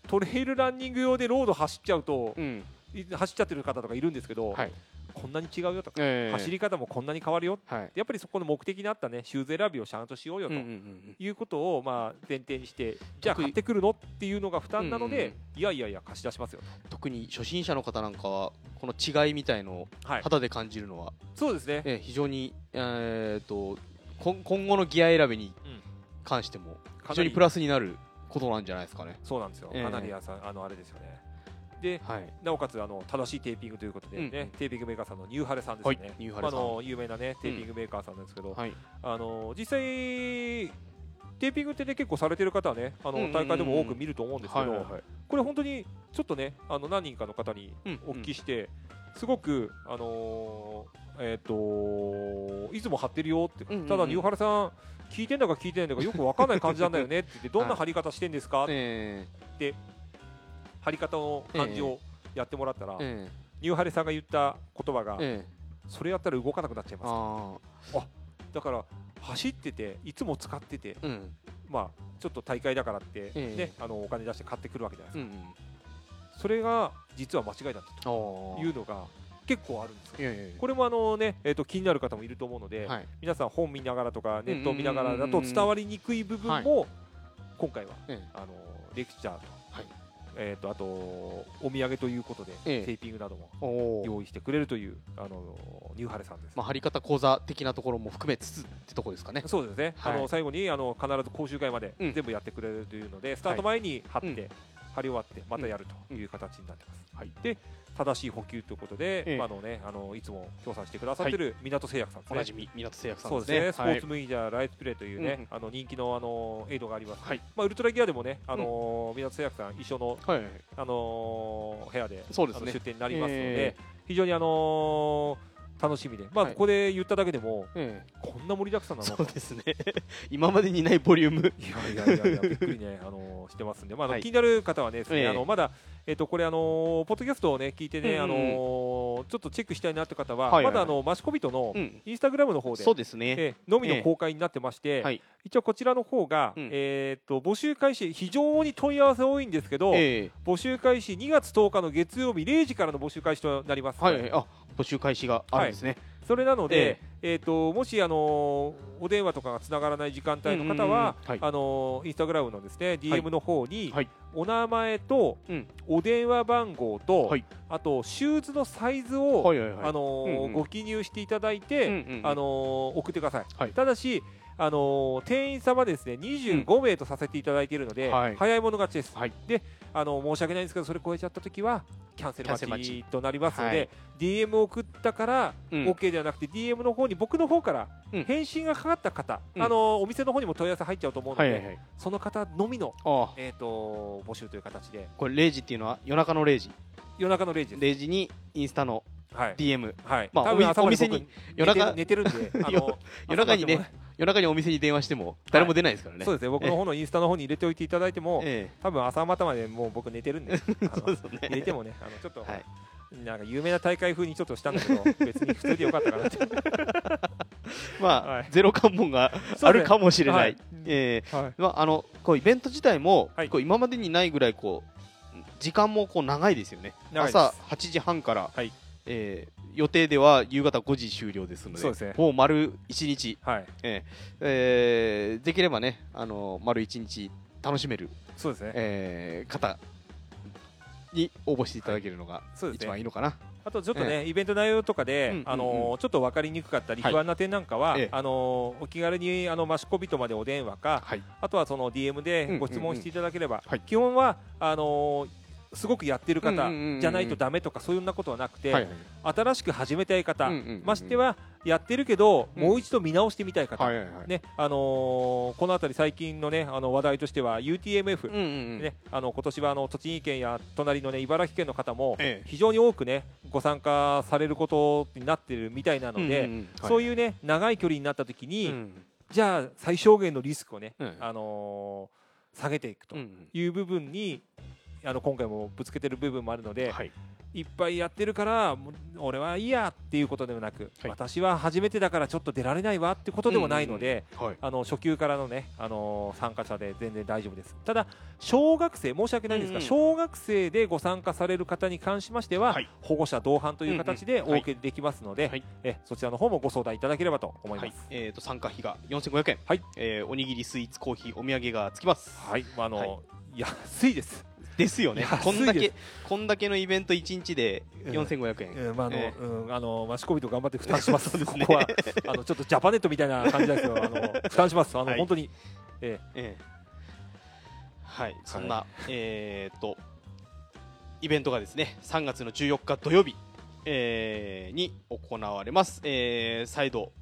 トレイルランニング用でロード走っちゃうと、うん。い走っちゃってる方とかいるんですけど、はいこんなに違うよとか、ええ。走り方もこんなに変わるよはい。やっぱりそこの目的に合ったねシューズ選びをちゃんとしようよということをまあ前提にしてじゃあ買ってくるのっていうのが負担なのでうんうん。いやいやいや貸し出しますよ特に初心者の方なんかはこの違いみたいのをとはい。肌で感じるのは、そうですね。ええ非常に、えー、と今今後のギア選びにうん。関しても非常にプラスになることなんじゃないですかね。そうなんですよ。ええ。かなりやさあのあれですよねではい、なおかつあの正しいテーピングということでね、うんうん。テーピングメーカーさんのニューハレさんですね、はいニューハレさん。あの有名なねテーピングメーカーさんなんですけど、はい。あの実際テーピングってね結構されてる方はねあのうんうんうん。大会でも多く見ると思うんですけど、これ本当にちょっとねあの何人かの方にうんお聞きして、すごくあのーえっ、といつも貼ってるよって、うんうんうん。ただニューハレさん聞いてんだか聞いてないんだかよくわかんない感じなんだよねって言ってどんな貼り方してんですか、[LAUGHS] え貼り方の感じをやってもらったら、ええ。ニューハレさんが言った言葉が、ええ。えそれやったら動かなくなっちゃいます。あだから走ってていつも使っててあうん。まあちょっと大会だからって、ねえ。えあのお金出して買ってくるわけじゃないですか、うんうん。それが実は間違いだったあとあいうのが結構あるんですよ。これもあのね、えー、と気になる方もいると思うので、はい。皆さん本見ながらとかネットを見ながらだと伝わりにくい部分も今回は、ええ。あのレクチャーと,、はいえー、とあとお土産ということで、ええ。テーピングなども用意してくれるというあのニューハレさんです、まあ、貼り方講座的なところも含めつつってとこですかね。そうですね、はい。あの最後にあの必ず講習会までうん。全部やってくれるというので、スタート前に貼って、うん貼り終わってまたやるという形になってます、はい。で正しい補給ということで、ええ。まああのね、あのいつも協賛してくださってる港製薬さんですね、おなじみ港製薬さんそうですすねスポーツはいムイジャーライトプレイというね、うんあの人気のあのエイドがあります、はい。まあ、ウルトラギアでもね、あの港製薬さん一緒の、はいはいあの部屋でそうですね。出店になりますので、え。非常にあの楽しみで、まあ、はいここで言っただけでも、ええこんな盛りだくさんなの？そうですね。[LAUGHS] 今までにないボリューム。いやいやいやいや、びっくりね、[LAUGHS] あのしてますんで、まああのはい気になる方はね、ええあのまだ、えっとこれ、あのポッドキャストをね、聞いてね、うんうんあのちょっとチェックしたいなって方は、はいはいまだあのマシコビトのうん。インスタグラムの方で、そうですね。ええのみの公開になってまして、はい。一応こちらの方が、うんえっと募集開始、非常に問い合わせ多いんですけど、ええ募集開始2月10日の月曜日0時からの募集開始となります。はいはい。あ、募集開始があるんですね。それなのでえ、え。ー、ともし、あのお電話とかがつながらない時間帯の方は、はい。あのインスタグラムのですね DM の方に、はい。お名前と、うん。お電話番号と、はい。あとシューズのサイズを、はいはいはい。あのご記入していただいて、あの送ってください、はい。ただし、あの店員様ですね25名とさせていただいているので、はい。早い者勝ちです、はい。であの申し訳ないんですけどそれ超えちゃった時はキャンセルキャンセル待待ちとなりますので、はい。DM を送ったからうん。OK ではなくて、DM の方に僕の方からうん。返信がかかった方、うん。あのお店の方にも問い合わせ入っちゃうと思うので、はいはいはい。その方のみの、ああ、えー、と募集という形で。これ0時っていうのは夜中の0時。夜中の0時です。0時にインスタのはい DM。はい。まあお店に僕夜中寝てる寝てるんで [LAUGHS] あの夜中にね夜中にお店に電話しても誰も出ないですからね。そうですね。僕の方のインスタの方に入れておいていただいても、え多分朝方までもう僕寝てるんで [LAUGHS] そうですよね。入れてもねあのちょっと、はい。なんか有名な大会風にちょっとしたんだけど [LAUGHS] 別に普通でよかったかなって。まあはい。ゼロ関門があるかもしれなはい。い。ええ。はい。まあ、あのこうイベント自体も、はい。こう今までにないぐらいこう時間もこう長いですよね。朝8時半から、はいえー予定では夕方5時終了ですのでそうですね。もう丸1日、はい。えーえーできればねあの丸1日楽しめる、そうですね。えー方に応募していただけるのが一番いいのかな、あとちょっとね、イベント内容とかで、うんあのちょっと分かりにくかったり、はい。不安な点なんかは、ええ。あのーお気軽にあのマシコビトまでお電話か、はい。あとはその DM でご質問していただければ、はい。基本はあのーすごくやってる方うんうんうんうん。じゃないとダメとかそういうようなことはなくて、はい新しく始めたい方、うんうんうんましてはやってるけど、うん。もう一度見直してみたい方、はいはいはい。ねあのーこの辺り最近の,、ね、あの話題としては UTMF、うんうんうん。ね、あの今年はあの栃木県や隣の、ね、茨城県の方もええ。非常に多く、ね、ご参加されることになっているみたいなので、うんうんうん。そういう、ね、長い距離になった時に、うんじゃあ最小限のリスクをね、うんあのー下げていくとうんうん。いう部分にあの今回もぶつけてる部分もあるので、はい。いっぱいやってるから俺はいいやっていうことではなく、はい。私は初めてだからちょっと出られないわってことでもないので、はい。あの初級からのね、あのー参加者で全然大丈夫です。ただ小学生申し訳ないんですが、うんうん。小学生でご参加される方に関しましては、はい。保護者同伴という形でうんうん。はい。OK できますので、はい。えそちらの方もご相談いただければと思いはい。ます。えー、と参加費が4500円、はい。えーおにぎりスイーツコーヒーお土産がつきます。はい、まああのはい。安いです、ですよね。こんだけこんだけのイベント1日でうん4500円、うんまああのえうん、あのマシコビと頑張って負担します。ね。ここはあのちょっとジャパネットみたいな感じですけどあの [LAUGHS] 負担します。あの、はい。本当に、ええ。えはい。そんな、えー、とイベントがですね3月の14日土曜日、えーに行われます、えー再度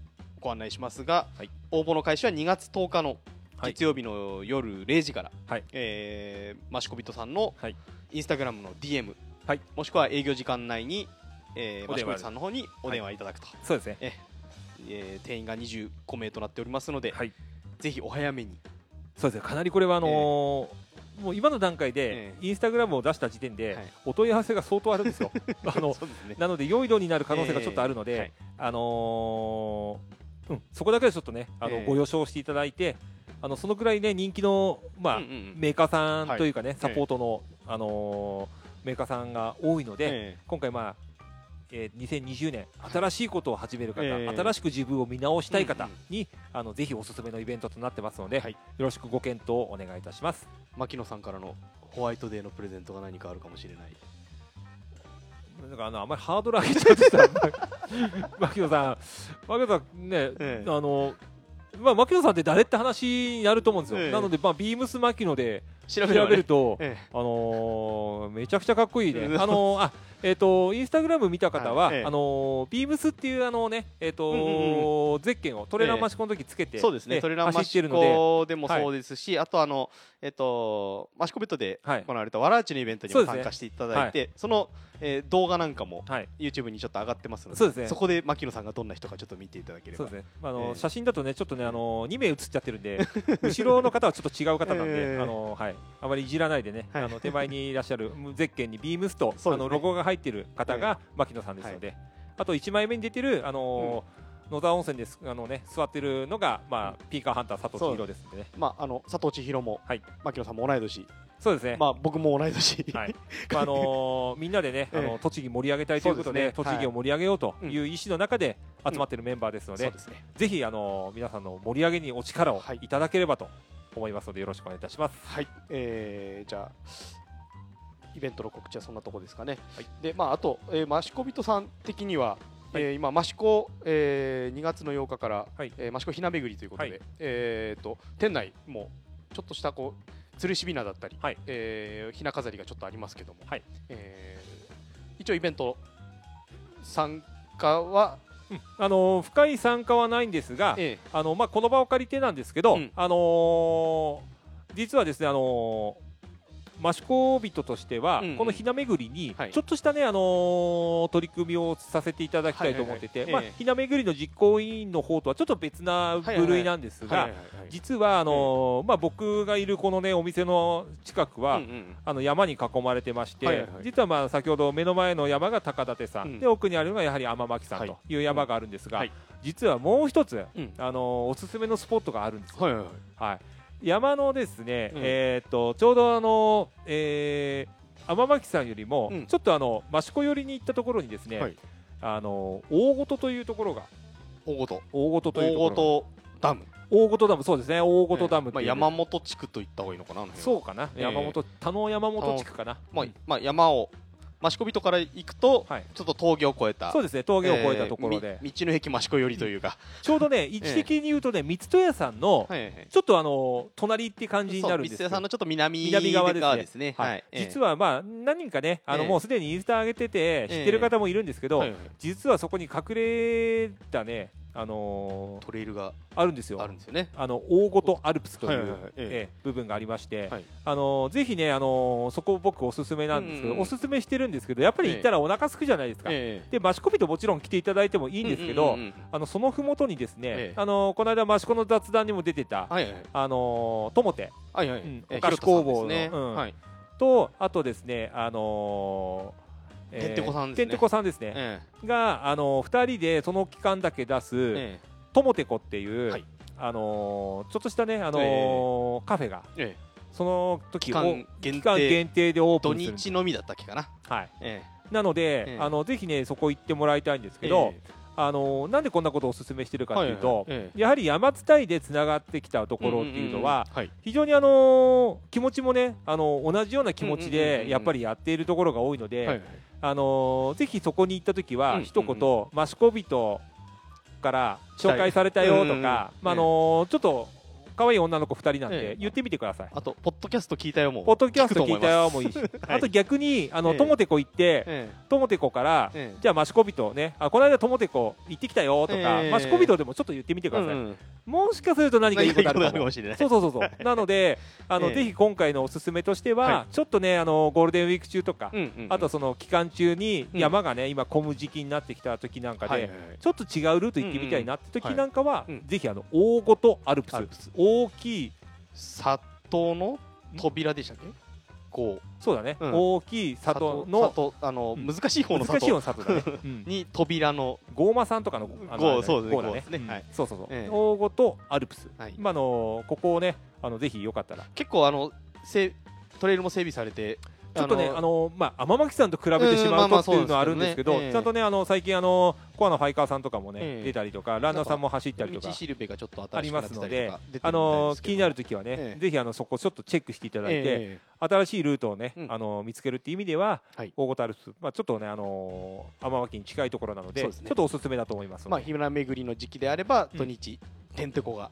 ご案内しますが、はい。応募の開始は2月10日のはい月曜日の夜0時から、はい。えーマシコビットさんのはい。インスタグラムの DM、はい。もしくは営業時間内に、えー、マシお電話コビットさんの方にお電話いただくと、えそうですね。えー定員が25名となっておりますので、はい。ぜひお早めに。そうですね。かなりこれはあのーもう今の段階でえインスタグラムを出した時点で、はい。お問い合わせが相当あるんですよ。[LAUGHS] あのね。なので良い度になる可能性がちょっとあるので、えーはい。あのーうん、そこだけはちょっとねあの、えー。ご了承していただいてあのそのくらいね人気の、まあうんうんうん。メーカーさんというかね、い。サポートの、あのーメーカーさんが多いので、え今回、まあえー2020年新しいことを始める方、えー新しく自分を見直したい方うんうんに、あのぜひおすすめのイベントとなってますので、はい。よろしくご検討をお願いいたします。ー牧野さんからのホワイトデーのプレゼントが何かあるかもしれない。なんかあのあんまりハードル上げちゃうとさ [LAUGHS] 牧野さん牧野さんね、ええ。あのまあ、牧野さんって誰って話になると思うんですよ、ええ。なので、まあ、ビームス牧野で調調べると、えあのーめちゃくちゃかっこいいね、うん。あのーあえっ、とインスタグラム見た方は、はいええ。あのービームスっていうあのねえっ、とうんうんゼッケンをトレーラーマシコの時つけて、えそうですね。えトレランマシコで。もそうですし、あとあのえっとマシコベットではい。行われたわらあちのイベントにも参加していただいてその、えー動画なんかもはい。YouTube にちょっと上がってますのでね。こで牧野さんがどんな人かちょっと見ていただければ。そうですね、あのええ。写真だとねちょっとねあの2名写っちゃってるんで [LAUGHS] 後ろの方はちょっと違う方なんで、ええ。あのはい、あまりいじらないでね、はい。あの手前にいらっしゃる [LAUGHS] ゼッケンにビームスと、ね。あのロゴが入ってる方が牧野さんですので、あと1枚目に出てるあの野沢温泉ですあのね座ってるのがまあピーカーハンター佐藤千尋ですんでねまああの佐藤千尋も、はい。牧野さんも同い年。そうですね、まあ僕も同い年、はい。[LAUGHS] まああのーみんなでね、あええ。の栃木盛り上げたいということで栃木を盛り上げようとはい。いう意思の中で集まってるメンバーですので、そうですね。ぜひあの皆さんの盛り上げにお力をはい。いただければと思いますのでよろしくお願いいたします。はい、えー、じゃあイベントの告知はそんなとこですかね、はい。でまああと、えー、マシコビトさん的には、はい。えー今マシコ、えー、2月の8日から、はい。えーマシコひな巡りということで、はい。えー、と店内もちょっとしたこう吊るしびなだったり、はい。えーひな飾りがちょっとありますけども、はい。えー一応イベント参加は、あの深い参加はないんですが、え。あのまあこの場を借りてなんですけど、うん。あのー実はですねあのー益子人としては、うんうん。このひな巡りにはい。ちょっとしたね、あのー取り組みをさせていただきたいと思ってて、まあひな巡りの実行委員の方とはちょっと別な部類なんですが、実はあのーまあ僕がいるこのねお店の近くは、うんうん。あの山に囲まれてまして、はいはいはい。実はまあ先ほど目の前の山が高立さん、うんで奥にあるのがやはり天巻さんはい。という山があるんですが、はい。実はもう一つ、うん。あのおすすめのスポットがあるんですよ。はいはいはい。はい、山のですね、うん。えーっとちょうどあの、えー、天巻さんよりも、うん。ちょっとあの益子寄りに行ったところにですね、はい。あの大ごとというところが大ごと。大ごとという大ところごとダム。大ごとダムそうですね大ごとダムってまあ、山本地区と言った方がいいのかなそうかな、ええ山本田野山本地区かな、まあまあ、山を益子人から行くと、はい。ちょっと峠を越えた。そうですね峠を越えたところで、えーみ道の駅益子寄りというか、[LAUGHS] ちょうどね位置的に言うとね三戸屋さんのはいはい。ちょっとあの隣って感じになるんです三よツ矢さんのちょっと南南側ですね。ね。はい。ええ実はまあ何人かねあのええもうすでにインスタ上げてて知ってる方もいるんですけど、はいはい。実はそこに隠れたねあのートレイルがあるんですよ。あるんですよね。あの大ごとアルプスという、はいはいはい。ええええ。部分がありまして、はい。あのーぜひね、あのーそこ僕おすすめなんですけど、うんうんおすすめしてるんですけどやっぱり行ったらお腹すくじゃないですか、ええ。で益子人もちろん来ていただいてもいいんですけど、うんうんうんあのそのふもとにですね、ええ。あのーこの間益子の雑談にも出てた、はいはいあのートモテはいはい。うんええお菓子工房のね。うん。はい。とあとですねあのーてんてこさんですね。てんてこさんですね、えが、あのー、2人でその期間だけ出す、ええともてこっていう、はい。あのーちょっとしたね、あのーカフェがええ。その時期間を限定でオープ土ンする。んです日のみだったっけかな。はい、えなので、ええ。あのぜひねそこ行ってもらいたいんですえけど、えあのーなんでこんなことをお勧めしてるかというと、やはり山伝いでつながってきたところっていうのは、非常にあのー気持ちもね、あのー同じような気持ちでやっぱりやっているところが多いので、あのーぜひそこに行った時は、うん一言、益子人から紹介されたよとか、まああのーちょっと可愛い女の子2人なんええ。で言ってみてください。あとポッドキャスト聞いたよもう。ポッドキャスト聞いたよもいいし、[LAUGHS] はい。あと逆にあの、ええ。ともてこ行って、えともてこから、じゃあ益子人ね、あこの間ともてこ行ってきたよとか、ええ。益子人でもちょっと言ってみてください。もしかすると何かいいことあるかも。しれない。そうそうそうそう。[LAUGHS] なので、あの、ええ。ぜひ今回のおすすめとしては、はちょっとね、あのゴールデンウィーク中とか、あとその期間中にうん。山がね、今混む時期になってきた時なんかで、ちょっと違うルート行ってみたいなって時なんかは、ぜひあの大ごとアルプス大きい里の扉でしたっけ？こう。そうだね、うん。大きい里の里あのうん。難しい方の難しいよ里うな里だね、[LAUGHS] うん、に扉の。ゴーマさんとかのゴーそうですねゴーだね。ね。うん。はい。そうそうそう、ええ。大ごとアルプス、はい。今あのここをねあのぜひよかったら。結構あのせトレイルも整備されてちょっとね、あのまあ、天巻さんと比べてしまうとっていうのはあるんですけど、ちゃんとね、あの最近あの、コアのファイカーさんとかもね、ええ。出たりとか、ランナーさんも走ったりとか道しるべがちょっとありますのであの気になるときはね、ええ。ぜひあのそこちょっとチェックしていただいて、え新しいルートをね、うん。あの見つけるっていう意味では、はい。大ごとアルプス、まあ、ちょっとね、あの天巻に近いところなのでちょっとおすすめだと思いますえまあ日村巡りの時期であればうん。土日てんてこが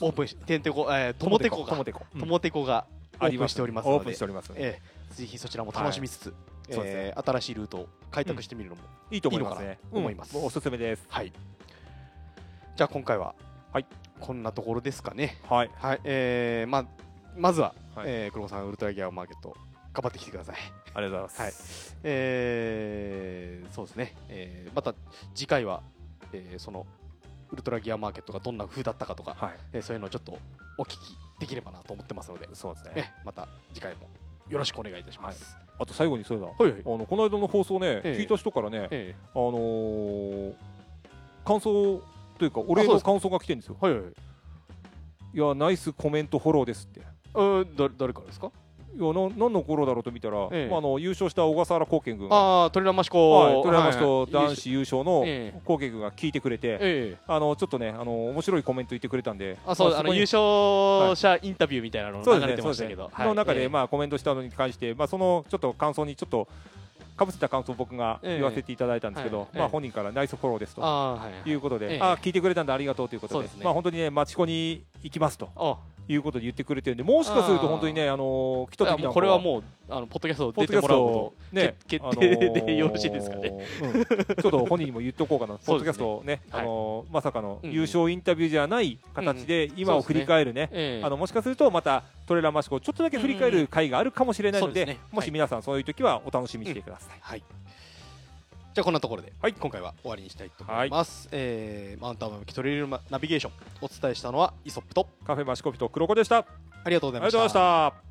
オープンしてんてこえーともてこがともてこ、うん。ともてこがオープンしておりますので。オープンしておりますええぜひそちらも楽しみつつそうですね。えー新しいルートを開拓してみるのもいいと思いますね。思いますうん。おすすめです。はい。じゃあ今回ははい。こんなところですかね。はい、はい。えーまあまずははい。えー黒子さんウルトラギアマーケット頑張ってきてください。ありがとうございます。えーそうですね、えーまた次回は、えーそのウルトラギアマーケットがどんな風だったかとか、はい、えーそういうのをちょっとお聞きできればなと思ってますので、そうですね。ね、また次回もよろしくお願いいたします。あと最後にそうだ、はい、はいあのこの間の放送ね、ええ聞いた人からね、えあのー感想というか、お礼の感想が来てるんですよ。ーはいはいいや、ナイスコメントフォローですって。いあー誰誰からですか？や、な何の頃だろうと見たら、ええ。まあ、あの優勝した小笠原光健君が、ああトレランマシコ。はい、トレラマスとはい男子優勝のええ。光健君が聞いてくれて、ええ。あのちょっとね、あの面白いコメント言ってくれたんで、あそうまこにあの優勝者インタビューみたいなの流れてましたけど、の中で、あまあ、コメントしたのに関して、まあ、そのちょっと感想にちょっとかぶせた感想を僕が言わせていただいたんですけど、まあ、ええはい本人からナイスフォローですと。いはい。いうことで、ええ。あ聞いてくれたんでありがとうということでですね。まあ、本当にね町子に行きますと。あいうことで言ってくれてるんでもしかすると本当にねあの来た時これはもうあのポッドキャスト出てもらうこトね決決定でよろしいですかねちょっと本人にも言っとこうかな、ポッドキャストをね、はいあのーまさかの優勝インタビューじゃない形で今を振り返るねあのもしかするとまたトレランマシコをちょっとだけ振り返る回があるかもしれないので,、もし皆さんそういう時はお楽しみにしてください。はい。じゃあこんなところで、今回は終わりにしたいと思います。えーマウントアマムキトレイルナビゲーションお伝えしたのはイソップとカフェマシコピと黒子でした。あありがとうございました。りがとうございました。